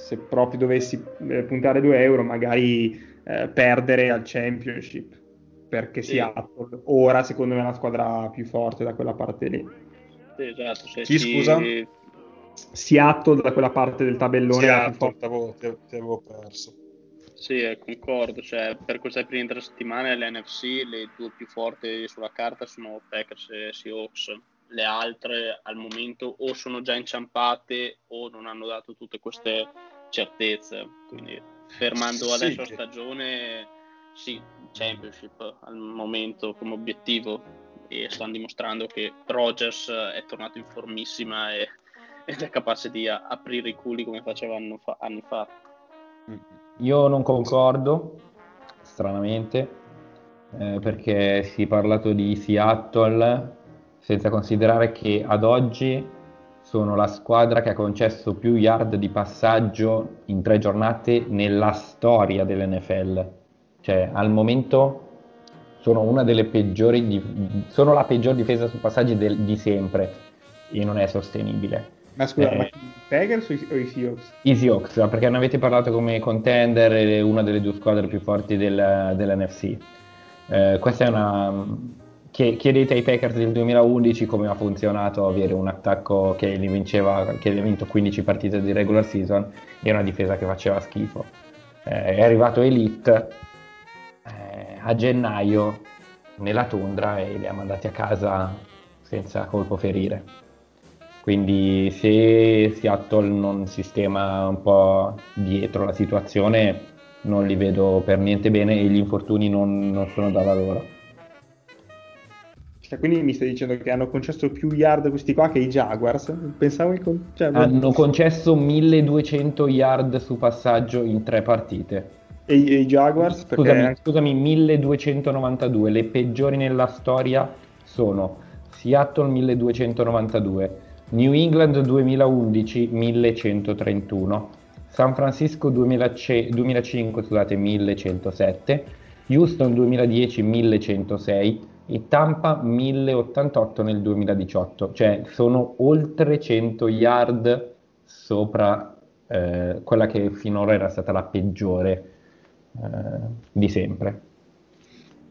C: se proprio dovessi eh, puntare 2 euro, magari eh, perdere al championship. Perché
D: Sì.
C: Seattle ora secondo me è una squadra più forte da quella parte lì.
D: sì, esatto, se
A: Chi,
D: ci-
A: scusa?
C: Seattle da quella parte del tabellone la
A: Seattle,
C: forte.
A: t'avevo- ti, ti avevo perso.
D: Sì, eh, concordo. Cioè, per queste prime tre settimane l'NFC le due più forti sulla carta sono Packers e Seahawks. Le altre al momento o sono già inciampate o non hanno dato tutte queste certezze. Quindi fermando
A: Sì,
D: adesso la
A: che-
D: stagione, sì, championship al momento come obiettivo e stanno dimostrando che Rogers è tornato in formissima e, ed è capace di a- aprire i culi come faceva anno fa- anni fa.
B: Io non concordo, stranamente, eh, perché si è parlato di Seattle senza considerare che ad oggi sono la squadra che ha concesso più yard di passaggio in tre giornate nella storia dell'NFL. Cioè, al momento sono una delle peggiori, di- sono la peggior difesa su passaggi del- di sempre e non è sostenibile.
C: Ma scusa,
B: Eh.
C: ma Packers o i, Seahawks?
B: I Seahawks, perché ne avete parlato come contender e una delle due squadre più forti del- dell'NFC. Eh, questa è una... Chiedete ai Packers del 2011 come ha funzionato avere un attacco che li vinceva, che ha vinto 15 partite di regular season e una difesa che faceva schifo. Eh, è arrivato Elite eh, a gennaio nella tundra e li ha mandati a casa senza colpo ferire. Quindi se Seattle non sistema un po' dietro la situazione, non li vedo per niente bene e gli infortuni non, non sono dalla loro.
C: Cioè, quindi mi stai dicendo che hanno concesso più yard questi qua che i Jaguars? Pensavo che... con- cioè,
B: Hanno concesso 1200 yard su passaggio in tre partite.
C: E, i- e i Jaguars? Perché
B: Scusami, scusami, 1292. Le peggiori nella storia sono Seattle 1292, New England 2011 1131, San Francisco 2000 2005 scusate, 1107, Houston 2010 1106 e Tampa 1088 nel 2018. Cioè sono oltre 100 yard sopra eh, quella che finora era stata la peggiore eh, di sempre.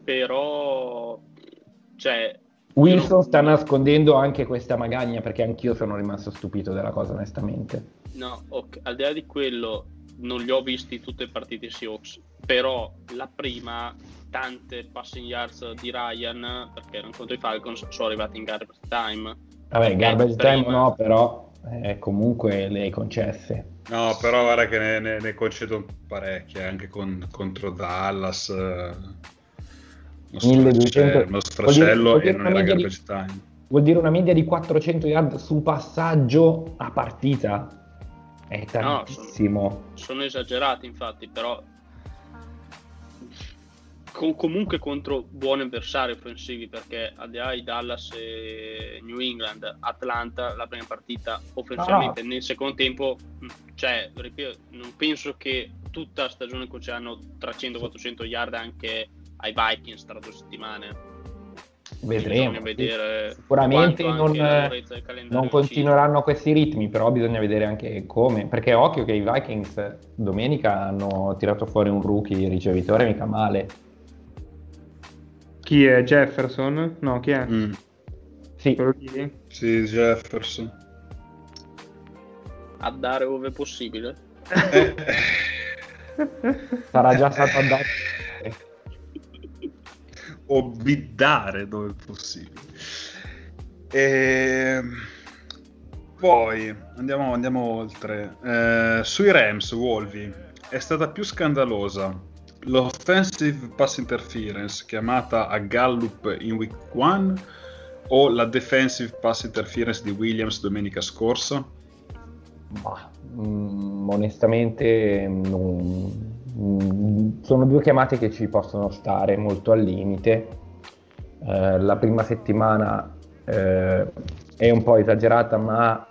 D: Però, cioè,
B: Wilson sta nascondendo anche questa magagna perché anch'io sono rimasto stupito della cosa onestamente.
D: No, ok, al di là di quello, non li ho visti tutte le partite Seahawks, però la prima, tante passing yards di Ryan, perché erano contro i Falcons, sono arrivati in garbage time.
B: Vabbè,
D: Eh,
B: garbage time
D: prima-
B: no, però eh, comunque le hai concesse.
A: No, però guarda che ne, ne- ne concedo parecchie anche con- contro Dallas. eh, uno
B: 1200.
A: sfracello- uno sfracello
B: Vuol dire-
A: e non era garbage time.
B: Vuol dire una media di 400 yard su passaggio a partita. È
D: No,
B: tantissimo.
D: sono esagerati infatti, però co- comunque contro buoni avversari offensivi perché al di là di Dallas e New England, Atlanta la prima partita offensivamente nel secondo tempo mh, cioè, ripeto, non penso che tutta la stagione concernano 300-400 yard anche ai Vikings tra due settimane
B: Vedremo.
D: Vedere
B: Sicuramente non, non continueranno a questi ritmi, però bisogna vedere anche come. Perché occhio che i Vikings domenica hanno tirato fuori un rookie ricevitore mica male.
C: Chi è Jefferson? No, chi è?
A: Mm,
B: Sì,
A: sì, Jefferson.
D: a dare ove possibile [laughs]
B: sarà già stato andato.
A: O dove è possibile. E... Poi andiamo, andiamo oltre. Eh, sui Rams, Wolvi, è stata più scandalosa l'offensive pass interference chiamata a Gallup in week 1 o la defensive pass interference di Williams domenica scorsa?
B: Ma, mm, onestamente non- sono due chiamate che ci possono stare molto al limite. Eh, la prima settimana eh, è un po' esagerata, ma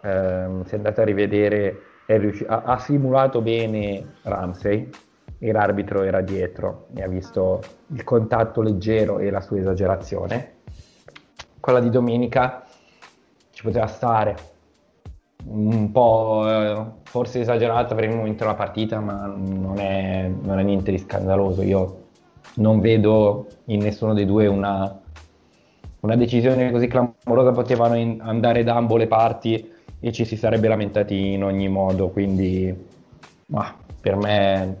B: ehm, se andate a rivedere riusci- ha, ha simulato bene Ramsey e l'arbitro era dietro e ha visto il contatto leggero e la sua esagerazione. Quella di domenica ci poteva stare, un po' eh, forse esagerata per il momento della partita, ma non è, non è niente di scandaloso. Io non vedo in nessuno dei due una, una decisione così clamorosa, potevano in- andare da ambo le parti e ci si sarebbe lamentati in ogni modo, quindi ma, per me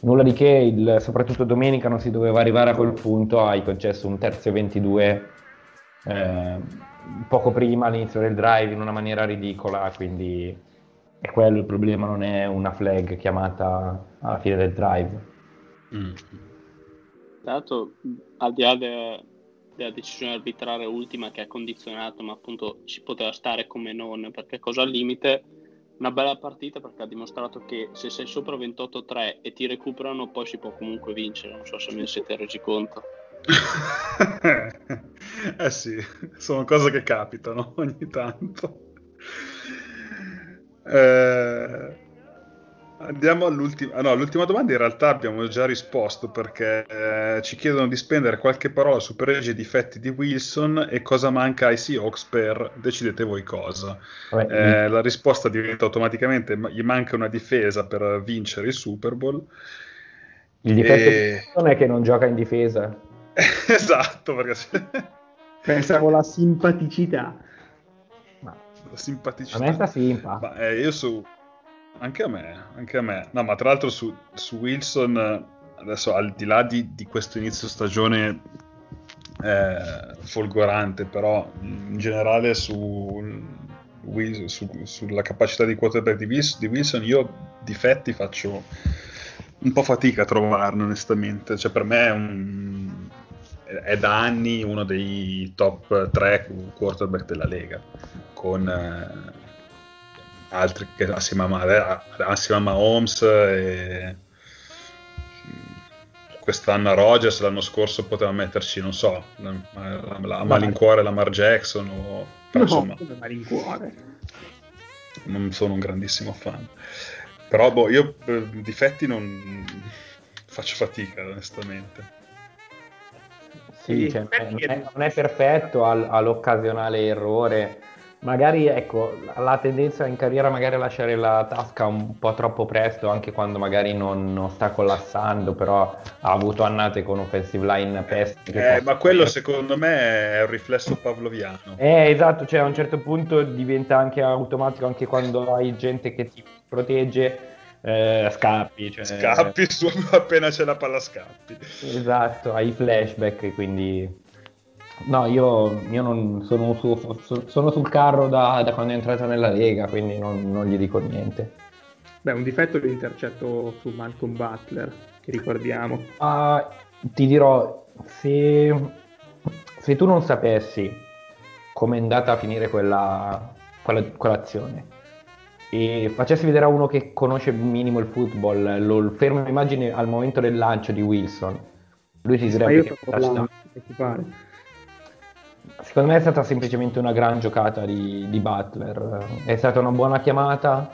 B: nulla di che, il- soprattutto domenica non si doveva arrivare a quel punto, hai concesso un terzo e 22 eh, poco prima all'inizio del drive in una maniera ridicola, quindi è quello il problema, non è una flag chiamata alla fine del drive.
A: Mm.
D: Tra l'altro, al di là de- della decisione arbitrale ultima che ha condizionato, ma appunto ci poteva stare come non, perché cosa al limite, una bella partita perché ha dimostrato che se sei sopra 28-3 e ti recuperano, poi si può comunque vincere. Non so se me ne siete resi conto. [laughs]
A: eh sì, sono cose che capitano [laughs] ogni tanto. Eh, andiamo all'ultima, ah, no, all'ultima domanda. In realtà abbiamo già risposto perché eh, ci chiedono di spendere qualche parola su pregi e difetti di Wilson e cosa manca ai Seahawks per decidete voi cosa. Eh, la risposta diventa automaticamente: ma- gli manca una difesa per vincere il Super Bowl.
B: il difetto
A: e-
B: di Wilson è che non gioca in difesa. [laughs]
A: esatto, perché se...
C: Pensavo la simpaticità.
B: Ma
A: la simpaticità.
B: a me sta simpa.
A: Ma eh, io su. Anche a me, anche a me. No, ma tra l'altro su, su Wilson, adesso al di là di, di questo inizio stagione eh, folgorante, però in generale su, su- sulla capacità di quarterback di, Wils- di Wilson, io difetti faccio un po' fatica a trovarne onestamente. Cioè, per me è un. È da anni uno dei top 3 quarterback della Lega, con eh, altri che assieme a, Ma- assieme a Mahomes e quest'anno a Rogers, l'anno scorso poteva metterci, non so, la, la, la, a malincuore Lamar Jackson o però,
C: No,
A: insomma,
C: come malincuore.
A: non sono un grandissimo fan. Però boh, io eh, difetti non faccio fatica onestamente.
B: Sì,
C: Sì,
B: cioè, non, è, non è perfetto, ha, ha l'occasionale errore, magari ecco, la tendenza in carriera magari a lasciare la tasca un po' troppo presto, anche quando magari non, non sta collassando, però ha avuto annate con offensive line pessime.
A: Eh, ma quello secondo me è un riflesso pavloviano.
B: Eh, esatto, cioè a un certo punto diventa anche automatico anche quando hai gente che ti protegge. Eh, scappi, cioè...
A: scappi su, [laughs] appena c'è la palla scappi
B: esatto, hai flashback quindi No, io, io non sono, su, sono, sul carro da, da, quando è entrato nella Lega, quindi non, non, gli dico niente.
C: Beh, un difetto è l'intercetto su Malcolm Butler, che ricordiamo.
B: Uh, ti dirò, se, se, tu non sapessi come è andata a finire quella, quella, quell'azione e facessi vedere a uno che conosce minimo il football, lo fermo immagine al momento del lancio di Wilson, lui si direbbe che... Touchdown. Secondo me è stata semplicemente una gran giocata di, di Butler. È stata una buona chiamata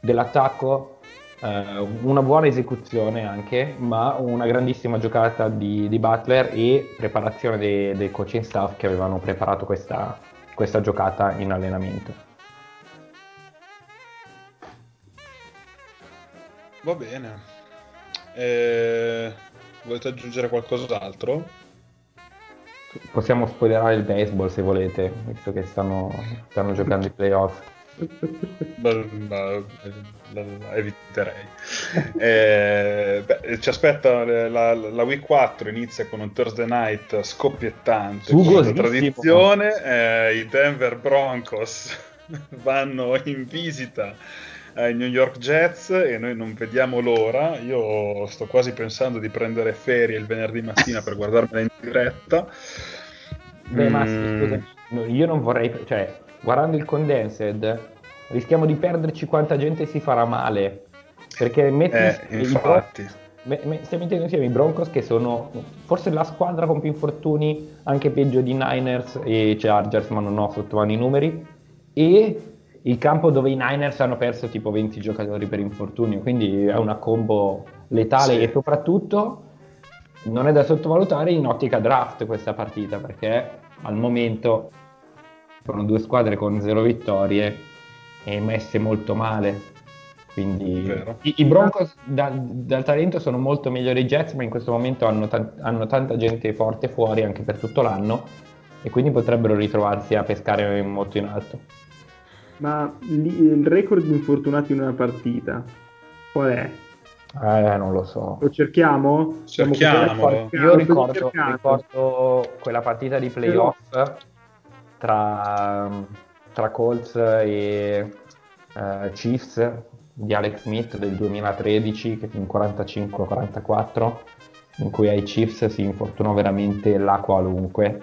B: dell'attacco, eh, una buona esecuzione anche, ma una grandissima giocata di, di Butler e preparazione dei, dei coaching staff che avevano preparato questa, questa giocata in allenamento.
A: Va bene. Eh, volete aggiungere qualcos'altro?
B: Possiamo spoilerare il baseball se volete, visto che stanno, stanno giocando i playoff.
A: eviterei. Eh, beh, ci aspetta la, la, week 4 inizia con un Thursday night scoppiettante. Con tradizione, eh, i Denver Broncos [laughs] vanno in visita ai New York Jets e noi non vediamo l'ora. Io sto quasi pensando di prendere ferie il venerdì mattina per guardarmela in diretta.
B: Beh, mm. ma scusa, io non vorrei, cioè, guardando il condensed, rischiamo di perderci quanta gente si farà male. Perché metti
A: eh, infatti.
B: Me, me, stiamo mettendo insieme i Broncos che sono forse la squadra con più infortuni, anche peggio di Niners e Chargers, ma non ho sotto mano i numeri. E il campo dove i Niners hanno perso tipo 20 giocatori per infortunio, quindi è una combo letale sì. e soprattutto non è da sottovalutare in ottica draft questa partita perché al momento sono due squadre con zero vittorie e messe molto male. Quindi i, i, Broncos da, dal talento sono molto migliori i Jets, ma in questo momento hanno, ta- hanno tanta gente forte fuori anche per tutto l'anno e quindi potrebbero ritrovarsi a pescare molto in alto.
C: Ma li, il record di infortunati in una partita qual è?
B: Eh, non lo so.
C: Lo cerchiamo?
A: Cerchiamo.
B: Io ricordo, ricordo, quella partita di playoff tra, tra Colts e uh, Chiefs di Alex Smith del 2013 che in 45-44 in cui ai Chiefs si infortunò veramente la qualunque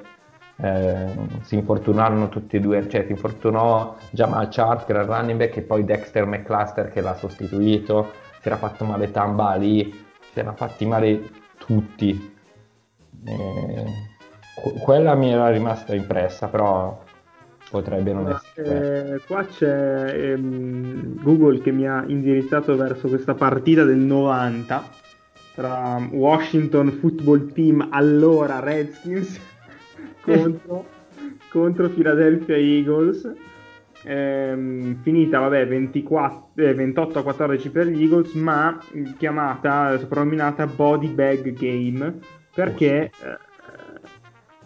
B: eh, si infortunarono tutti e due, cioè si infortunò Jamal Charles che era il running back e poi Dexter McCluster che l'ha sostituito, si era fatto male Tamba lì, si erano fatti male tutti. Eh, quella mi era rimasta impressa, però potrebbe non essere.
C: Eh, qua c'è ehm, Google che mi ha indirizzato verso questa partita del 90 tra Washington Football Team, allora Redskins contro, contro Philadelphia Eagles. Ehm, finita vabbè 24, eh, 28 a 14 per gli Eagles ma chiamata soprannominata body bag game perché oh, eh,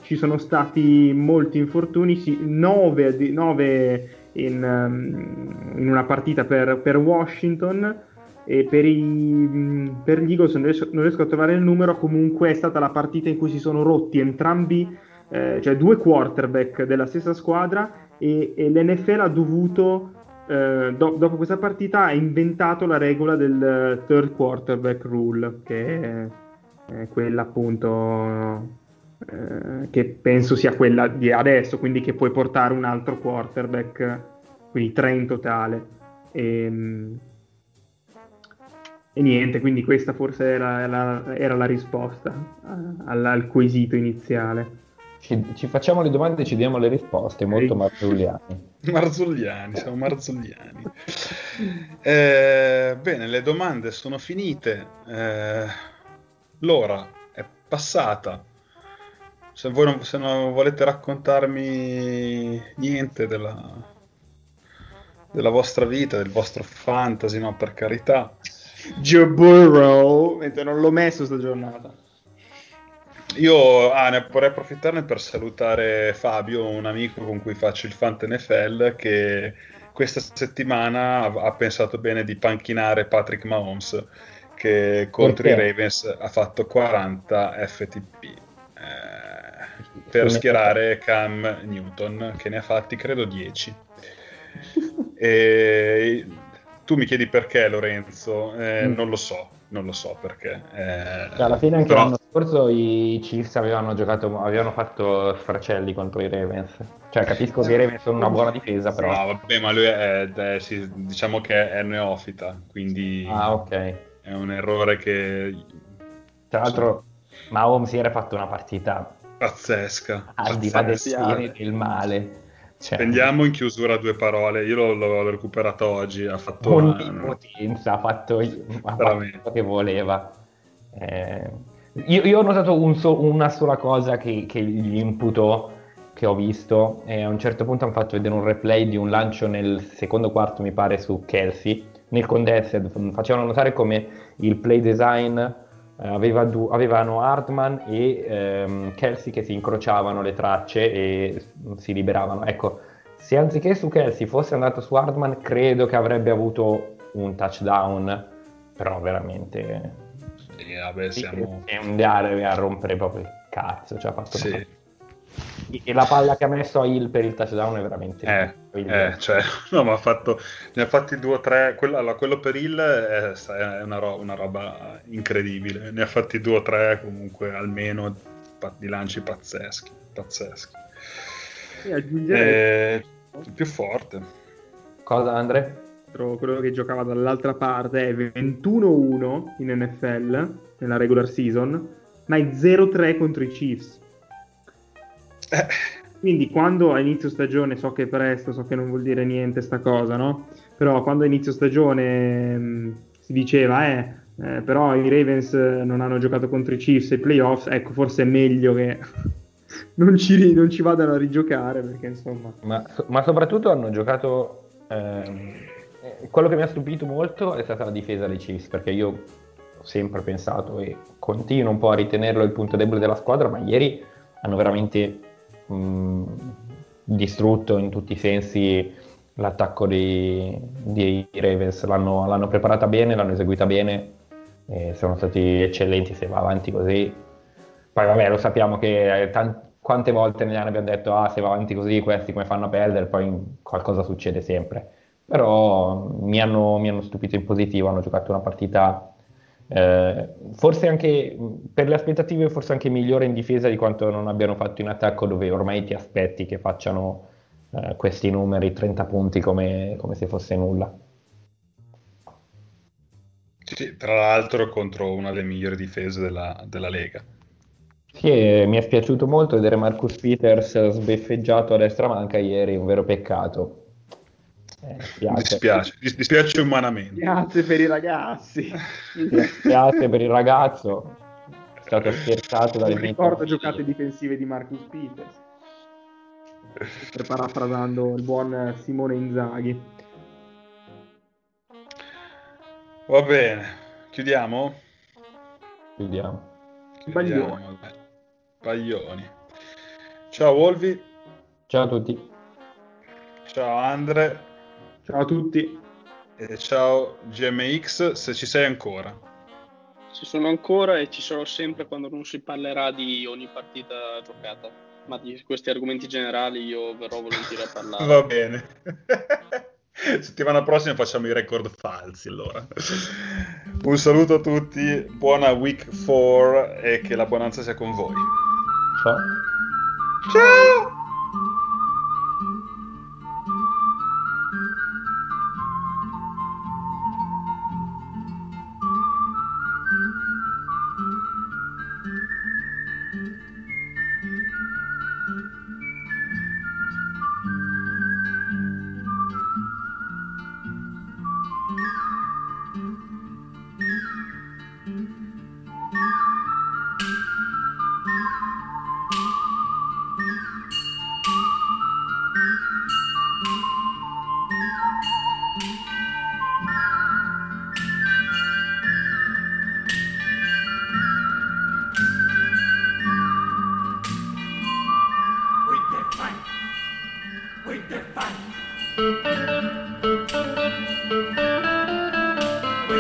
C: ci sono stati molti infortuni sì, 9, 9 in, um, in, una partita per, per Washington e per, i, per gli Eagles non riesco, non riesco a trovare il numero comunque è stata la partita in cui si sono rotti entrambi eh, cioè due quarterback della stessa squadra e, e l'NFL ha dovuto, eh, do, dopo questa partita, ha inventato la regola del third quarterback rule, che è, è quella appunto eh, che penso sia quella di adesso, quindi che puoi portare un altro quarterback, quindi tre in totale. E, ehm, e niente, quindi questa forse era la, era la risposta al, al quesito iniziale.
B: Ci, ci, facciamo le domande e ci diamo le risposte, molto marzulliani. [laughs]
A: Marzulliani, siamo marzulliani. Eh, bene, le domande sono finite, eh, l'ora è passata. Se voi non, se non volete raccontarmi niente della, della vostra vita, del vostro fantasy, no, per carità.
C: Joe Burrow, mentre non l'ho messo sta giornata.
A: Io ah, ne vorrei approfittarne per salutare Fabio, un amico con cui faccio il Fant NFL, che questa settimana ha, pensato bene di panchinare Patrick Mahomes, che contro
B: Perché?
A: i Ravens ha fatto 40 FTP. eh, per schierare Cam Newton, che ne ha fatti credo 10. [laughs] E tu mi chiedi perché, Lorenzo? Eh,
B: Mm.
A: Non lo so, non lo so perché. eh,
B: Cioè, alla fine anche
A: però-
B: l'anno scorso i Chiefs avevano giocato, avevano fatto sfracelli contro i Ravens. Cioè, capisco che i Ravens sono una buona difesa, però.
A: No, vabbè, ma lui è, è- sì, diciamo che è neofita, quindi
B: Ah, ok.
A: è un errore che
B: Tra l'altro, Mahomes ieri ha fatto una partita
A: pazzesca.
B: al di là del
A: pazzesca.
B: bene e del male. Cioè,
A: Spendiamo in chiusura due parole. Io l'ho, l'ho recuperato oggi. Ha fatto
B: onnipotenza, ha fatto, ha fatto quello che voleva. Eh, io, io ho notato un so- una sola cosa che, che gli imputo, che ho visto, e a un certo punto hanno fatto vedere un replay di un lancio nel secondo quarto, mi pare, su Kelsey, nel contested, facevano notare come il play design aveva du- avevano Hartman e ehm, Kelsey che si incrociavano le tracce e si liberavano. Ecco, se anziché su Kelsey fosse andato su Hartman, credo che avrebbe avuto un touchdown, però veramente
A: Sì, vabbè, siamo...
B: è andare a rompere proprio il cazzo. Cioè, ha fatto
A: Sì.
B: E la palla che ha messo a Hill per il touchdown è veramente
A: Eh, eh, cioè, [laughs] no, ma ha fatto, ne ha fatti due o tre. Quello, allora, quello per il è, è una, ro- una roba incredibile. Ne ha fatti due o tre, comunque, almeno di lanci pazzeschi. Pazzeschi.
C: E aggiungerei
A: Eh, il più forte.
B: Cosa, Andre?
C: quello che giocava dall'altra parte è 21-1 in NFL nella regular season, ma è 0-3 contro i Chiefs.
A: Eh,
C: Quindi quando a inizio stagione, so che è presto, so che non vuol dire niente sta cosa, no? Però quando a inizio stagione mh, si diceva, eh, eh, però i Ravens eh, non hanno giocato contro i Chiefs ai playoffs, ecco, forse è meglio che [laughs] non ci, non ci vadano a rigiocare, perché insomma...
B: Ma, ma soprattutto hanno giocato. ehm, eh, quello che mi ha stupito molto è stata la difesa dei Chiefs, perché io ho sempre pensato e continuo un po' a ritenerlo il punto debole della squadra, ma ieri hanno veramente mh, distrutto in tutti i sensi l'attacco dei, dei Ravens. L'hanno, l'hanno preparata bene, l'hanno eseguita bene, sono stati eccellenti se va avanti così. Poi vabbè, lo sappiamo che eh, tan- quante volte negli anni abbiamo detto ah se va avanti così questi come fanno a perdere, poi qualcosa succede sempre. Però mi hanno, mi hanno stupito in positivo, hanno giocato una partita eh, forse anche per le aspettative forse anche migliore in difesa di quanto non abbiano fatto in attacco dove ormai ti aspetti che facciano eh, questi numeri 30 punti come, come se fosse nulla.
A: sì, tra l'altro contro una delle migliori difese della, della Lega.
B: Sì, mi è spiaciuto molto vedere Marcus Peters sbeffeggiato a destra manca ieri, un vero peccato. Eh,
A: Mi
B: spiace.
A: dispiace, mi dispiace umanamente.
C: Grazie per i ragazzi.
B: Spiace per il ragazzo, è stato scherzato dalle mie
C: ricordo giocate difensive di Marcus Peters. Per parafrasando il buon Simone Inzaghi.
A: Va bene, chiudiamo?
B: Chiudiamo.
A: Chiudiamo. Baglioni. Ciao Wolvi,
B: Ciao a tutti.
A: ciao Andre
C: Ciao a tutti.
A: e ciao GMX se ci sei ancora.
D: Ci sono ancora e ci sarò sempre quando non si parlerà di ogni partita giocata. Ma di questi argomenti generali io verrò volentieri a parlare. [laughs]
A: Va bene. [laughs] Settimana prossima facciamo i record falsi allora. Un saluto a tutti, buona week 4 e che la buonanza sia con voi.
B: Ciao.
A: Ciao!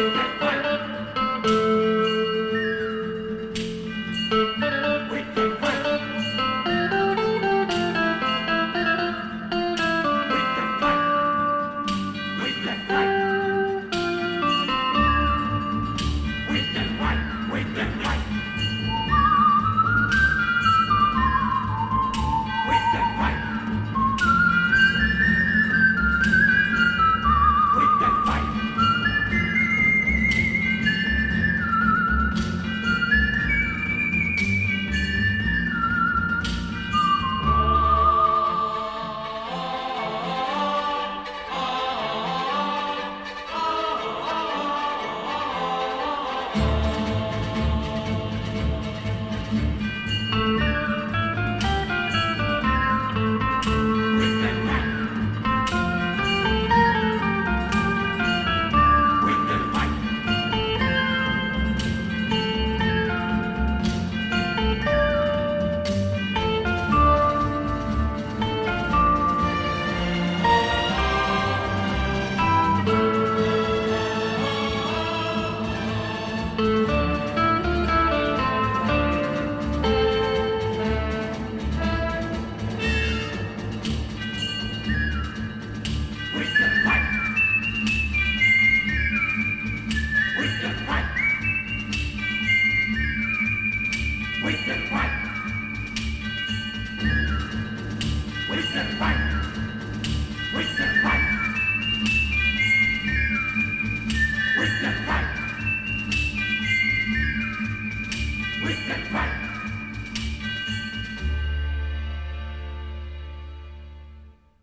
E: One,